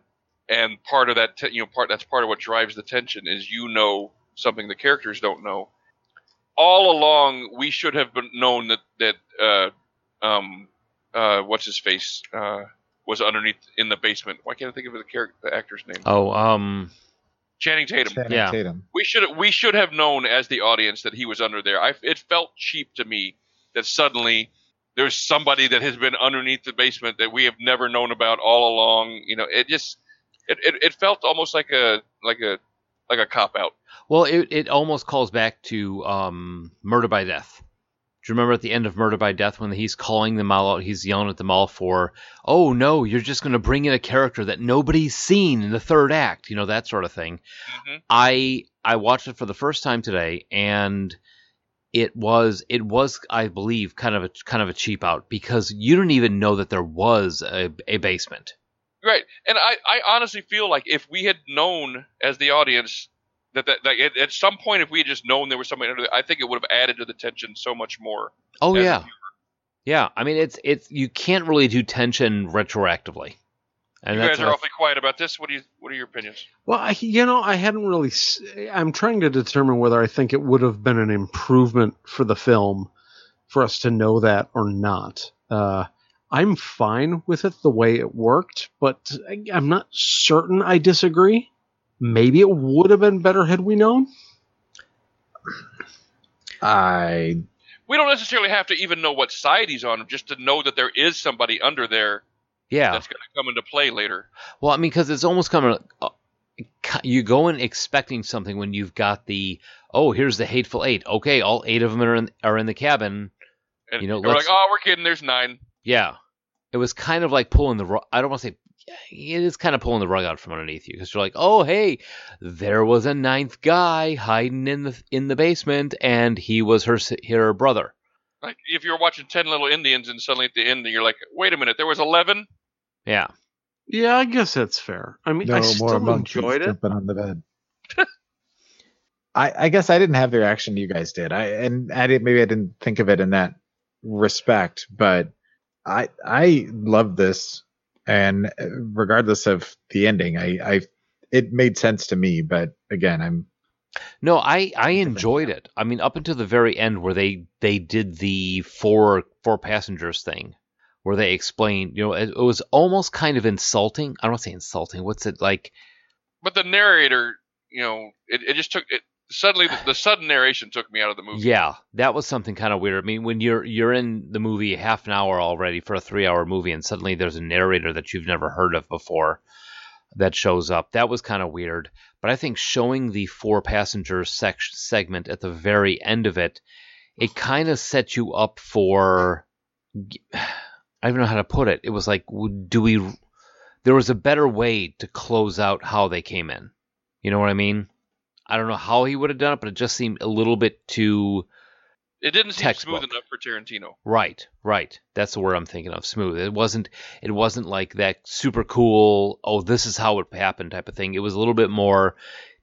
and part of that, te- you know, part that's part of what drives the tension is you know something the characters don't know. All along, we should have been known that that uh, um, uh, what's his face uh, was underneath in the basement. Why can't I think of the character, the actor's name? Oh, um, Channing Tatum Channing Yeah. Tatum. we should we should have known as the audience that he was under there. I, it felt cheap to me that suddenly there's somebody that has been underneath the basement that we have never known about all along. You know, it just it, it, it felt almost like a like a like a cop out. well, it it almost calls back to um, Murder by Death. Do you remember at the end of Murder by Death when he's calling them all out? He's yelling at them all for, "Oh no, you're just going to bring in a character that nobody's seen in the third act," you know that sort of thing. Mhm. I I watched it for the first time today, and it was it was I believe kind of a kind of a cheap out because you didn't even know that there was a, a basement. Right, and I, I honestly feel like if we had known as the audience that that, that at, at some point if we had just known there was somebody under there, I think it would have added to the tension so much more. Oh yeah, yeah. I mean it's it's you can't really do tension retroactively, and you guys are awfully quiet about this. What do you what are your opinions? Well, I, you know, I hadn't really. I'm trying to determine whether I think it would have been an improvement for the film for us to know that or not. Uh, I'm fine with it the way it worked, but I- I'm not certain I disagree. Maybe it would have been better had we known. I We don't necessarily have to even know what side he's on, just to know that there is somebody under there yeah. that's going to come into play later. Well, I mean, because it's almost coming. Uh, you go in expecting something when you've got the oh, here's the hateful eight. Okay, all eight of them are in are in the cabin. And You know, we're like, oh, we're kidding. There's nine. Yeah, it was kind of like pulling the. ru- I don't want to say. It is kind of pulling the rug out from underneath you because you're like, oh hey, there was a ninth guy hiding in the in the basement, and he was her her brother. Like if you're watching Ten Little Indians and suddenly at the end you're like, wait a minute, there was eleven. Yeah, Yeah, I guess that's fair. I mean, no I more still monkeys enjoyed it. jumping on the bed. I, I guess I didn't have the reaction you guys did. I and I did maybe I didn't think of it in that respect, but I I love this, and uh, regardless of the ending, I I it made sense to me. But again, I'm No, I I enjoyed it. I mean, up until the very end where they they did the four four passengers thing, where they explained, you know, it, it was almost kind of insulting. I don't want to say insulting. What's it like? But the narrator, you know, it, it just took it suddenly the, the sudden narration took me out of the movie. Yeah, that was something kind of weird. I mean, when you're you're in the movie half an hour already for a three hour movie, and suddenly there's a narrator that you've never heard of before that shows up. That was kind of weird. But I think showing the four passenger sec- segment at the very end of it, it kind of set you up for. I don't know how to put it. It was like, do we? There was a better way to close out how they came in. You know what I mean? I don't know how he would have done it, but it just seemed a little bit too. It didn't seem Textbook. smooth enough for Tarantino. Right, right. That's the word I'm thinking of. Smooth. It wasn't. It wasn't like that super cool. Oh, this is how it happened type of thing. It was a little bit more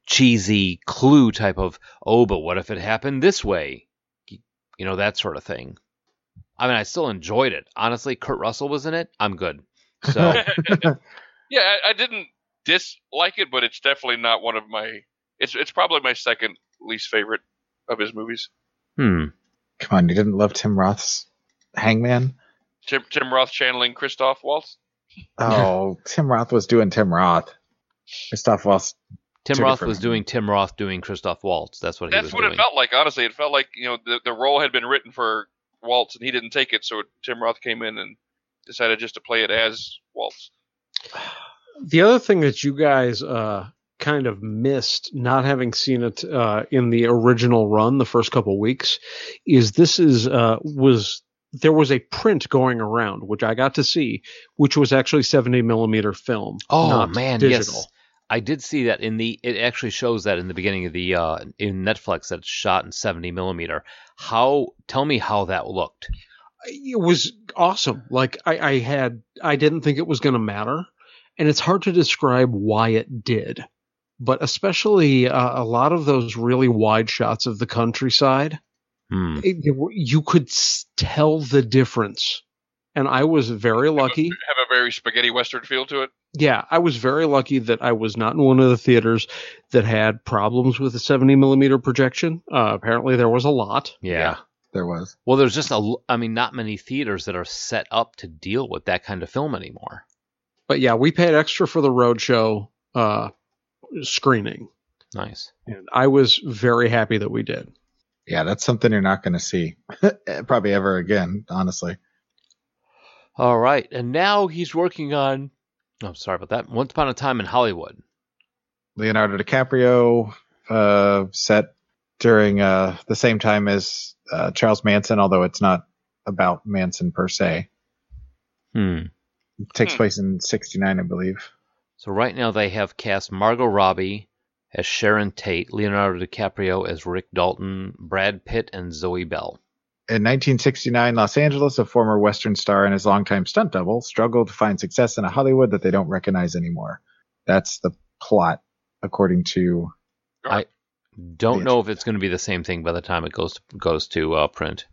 cheesy clue type of. Oh, but what if it happened this way? You know that sort of thing. I mean, I still enjoyed it. Honestly, Kurt Russell was in it. I'm good. So Yeah, I, I didn't dislike it, but it's definitely not one of my. It's it's probably my second least favorite of his movies. hmm. come on. You didn't love Tim Roth's Hangman? Tim, Tim Roth channeling Christoph Waltz. Oh, Tim Roth was doing Tim Roth. Christoph Waltz. Tim Roth different was doing Tim Roth doing Christoph Waltz. That's what he That's was what doing. it felt like. Honestly, it felt like you know the the role had been written for Waltz and he didn't take it, so Tim Roth came in and decided just to play it as Waltz. The other thing that you guys uh, kind of missed, not having seen it uh, in the original run, the first couple weeks, is this is uh, was there was a print going around which I got to see, which was actually 70 millimeter film. Oh man, digital. yes. I did see that in the. It actually shows that in the beginning of the uh, in Netflix that it's shot in 70 millimeter. How? Tell me how that looked. it was awesome. Like I, I had, I didn't think it was going to matter, and it's hard to describe why it did. But especially uh, a lot of those really wide shots of the countryside, Hmm. it, it you could tell the difference. And I was very lucky. Have a very spaghetti western feel to it. Yeah, I was very lucky that I was not in one of the theaters that had problems with the 70 millimeter projection. Uh, apparently, there was a lot. Yeah. Yeah. There was. Well, there's just a, I mean, not many theaters that are set up to deal with that kind of film anymore. But yeah, we paid extra for the roadshow uh, screening. Nice. And I was very happy that we did. Yeah, that's something you're not going to see probably ever again, honestly. All right, and now he's working on. Oh, sorry about that. Once upon a time in Hollywood. Leonardo DiCaprio uh, set during uh, the same time as uh, Charles Manson, although it's not about Manson per se. Hmm. It takes Hmm. place in '69, I believe. So right now they have cast Margot Robbie as Sharon Tate, Leonardo DiCaprio as Rick Dalton, Brad Pitt, and Zoe Bell. In 1969, Los Angeles, a former Western star and his longtime stunt double struggled to find success in a Hollywood that they don't recognize anymore. That's the plot, according to. I don't know if it's going to be the same thing by the time it goes to, goes to uh, print.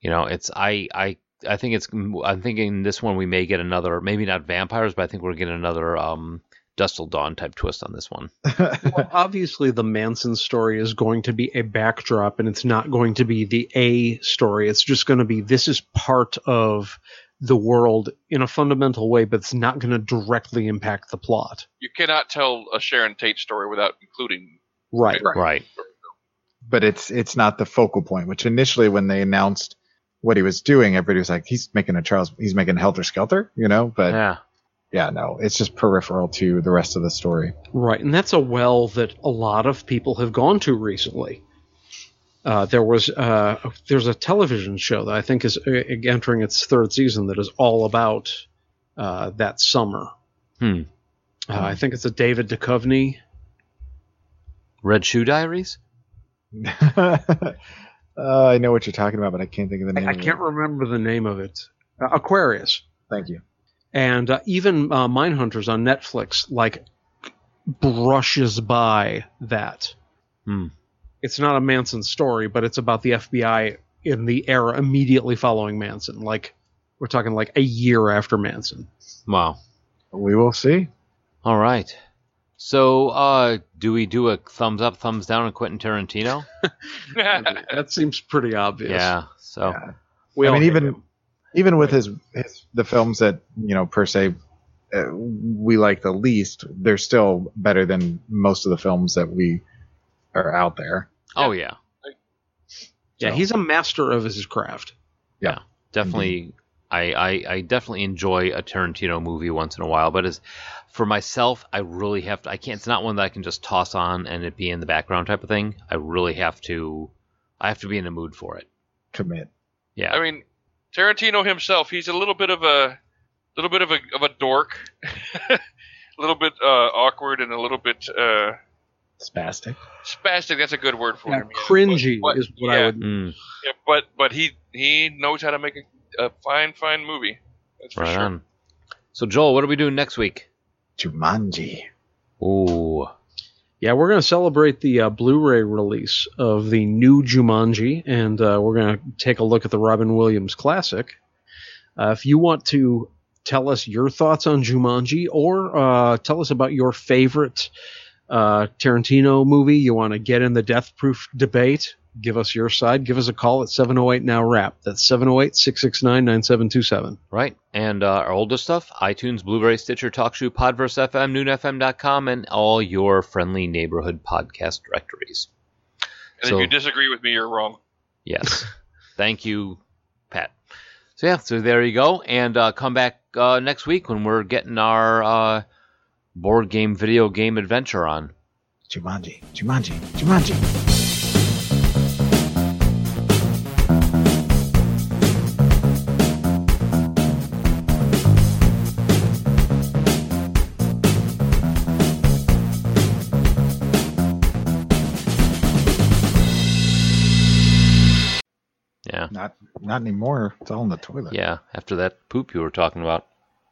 You know, it's I I I think it's I'm thinking this one we may get another maybe not vampires, but I think we're getting another um Dusk Till Dawn type twist on this one. Well, obviously, the Manson story is going to be a backdrop, and it's not going to be the A story. It's just going to be this is part of the world in a fundamental way, but it's not going to directly impact the plot. You cannot tell a Sharon Tate story without including. right, Right. Right. but it's it's not the focal point. Which initially, when they announced what he was doing, everybody was like, "He's making a Charles, he's making Helter Skelter," you know. But yeah. Yeah. no, it's just peripheral to the rest of the story. Right, and that's a well that a lot of people have gone to recently. Uh, there was uh, there's a television show that I think is uh, entering its third season that is all about uh, that summer. Hmm. Uh, I think it's a David Duchovny. Red Shoe Diaries. uh, I know what you're talking about, but I can't think of the name. I of it. can't remember the name of it. Uh, Aquarius, Thank you. and uh, even uh, Mindhunters on Netflix like brushes by that. Hmm. It's not a Manson story, but it's about the FBI in the era immediately following Manson. Like We're talking like a year after Manson. Wow. We will see. All right. So, uh, do we do a thumbs up, thumbs down on Quentin Tarantino? that seems pretty obvious. Yeah. So, Yeah. We I mean, even him. even with his, his the films that you know per se uh, we like the least, they're still better than most of the films that we are out there. oh yeah, yeah, so- he's a master of his craft. Yeah. Definitely. I, I I definitely enjoy a Tarantino movie once in a while, but as for myself, I really have to. I can't. It's not one that I can just toss on and it be in the background type of thing. I really have to. I have to be in the mood for it. Commit. Yeah. I mean, Tarantino himself, he's a little bit of a little bit of a of a dork, a little bit uh, awkward and a little bit uh, Spastic. spastic. That's a good word for Yeah, him. cringy But- but- is what yeah, I would. Mm, yeah, but but he he knows how to make a, a fine fine movie. That's for right sure. on. So Joel, what are we doing next week? Jumanji. Ooh. Yeah, we're going to celebrate the uh, Blu-ray release of the new Jumanji, and uh, we're going to take a look at the Robin Williams classic. Uh, if you want to tell us your thoughts on Jumanji, or uh, tell us about your favorite uh, Tarantino movie, you want to get in the death proof debate, give us your side. Give us a call at 708 Now Rap. That's 708 669 9727. Right. And uh, our oldest stuff iTunes, Blubrry, Stitcher, TalkShoe, Podverse FM, NoonFM.com, and all your friendly neighborhood podcast directories. And So- if you disagree with me, you're wrong. Yes. Thank you, Pat. So, yeah, so there you go. And uh, come back uh, next week when we're getting our uh, board game, video game adventure on. Jumanji. Jumanji. Jumanji. Not not anymore. It's all in the toilet. Yeah. After that poop you were talking about.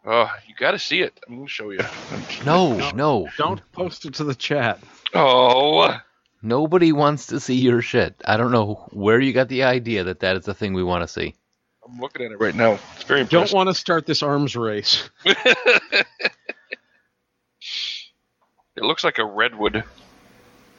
Oh, you got to see it. I'm gonna show you. No, no. Don't post it to the chat. Oh, Nobody wants to see your shit. I don't know where you got the idea that that is the thing we want to see. I'm looking at it right now. It's very Don't want to start this arms race. it looks like a redwood.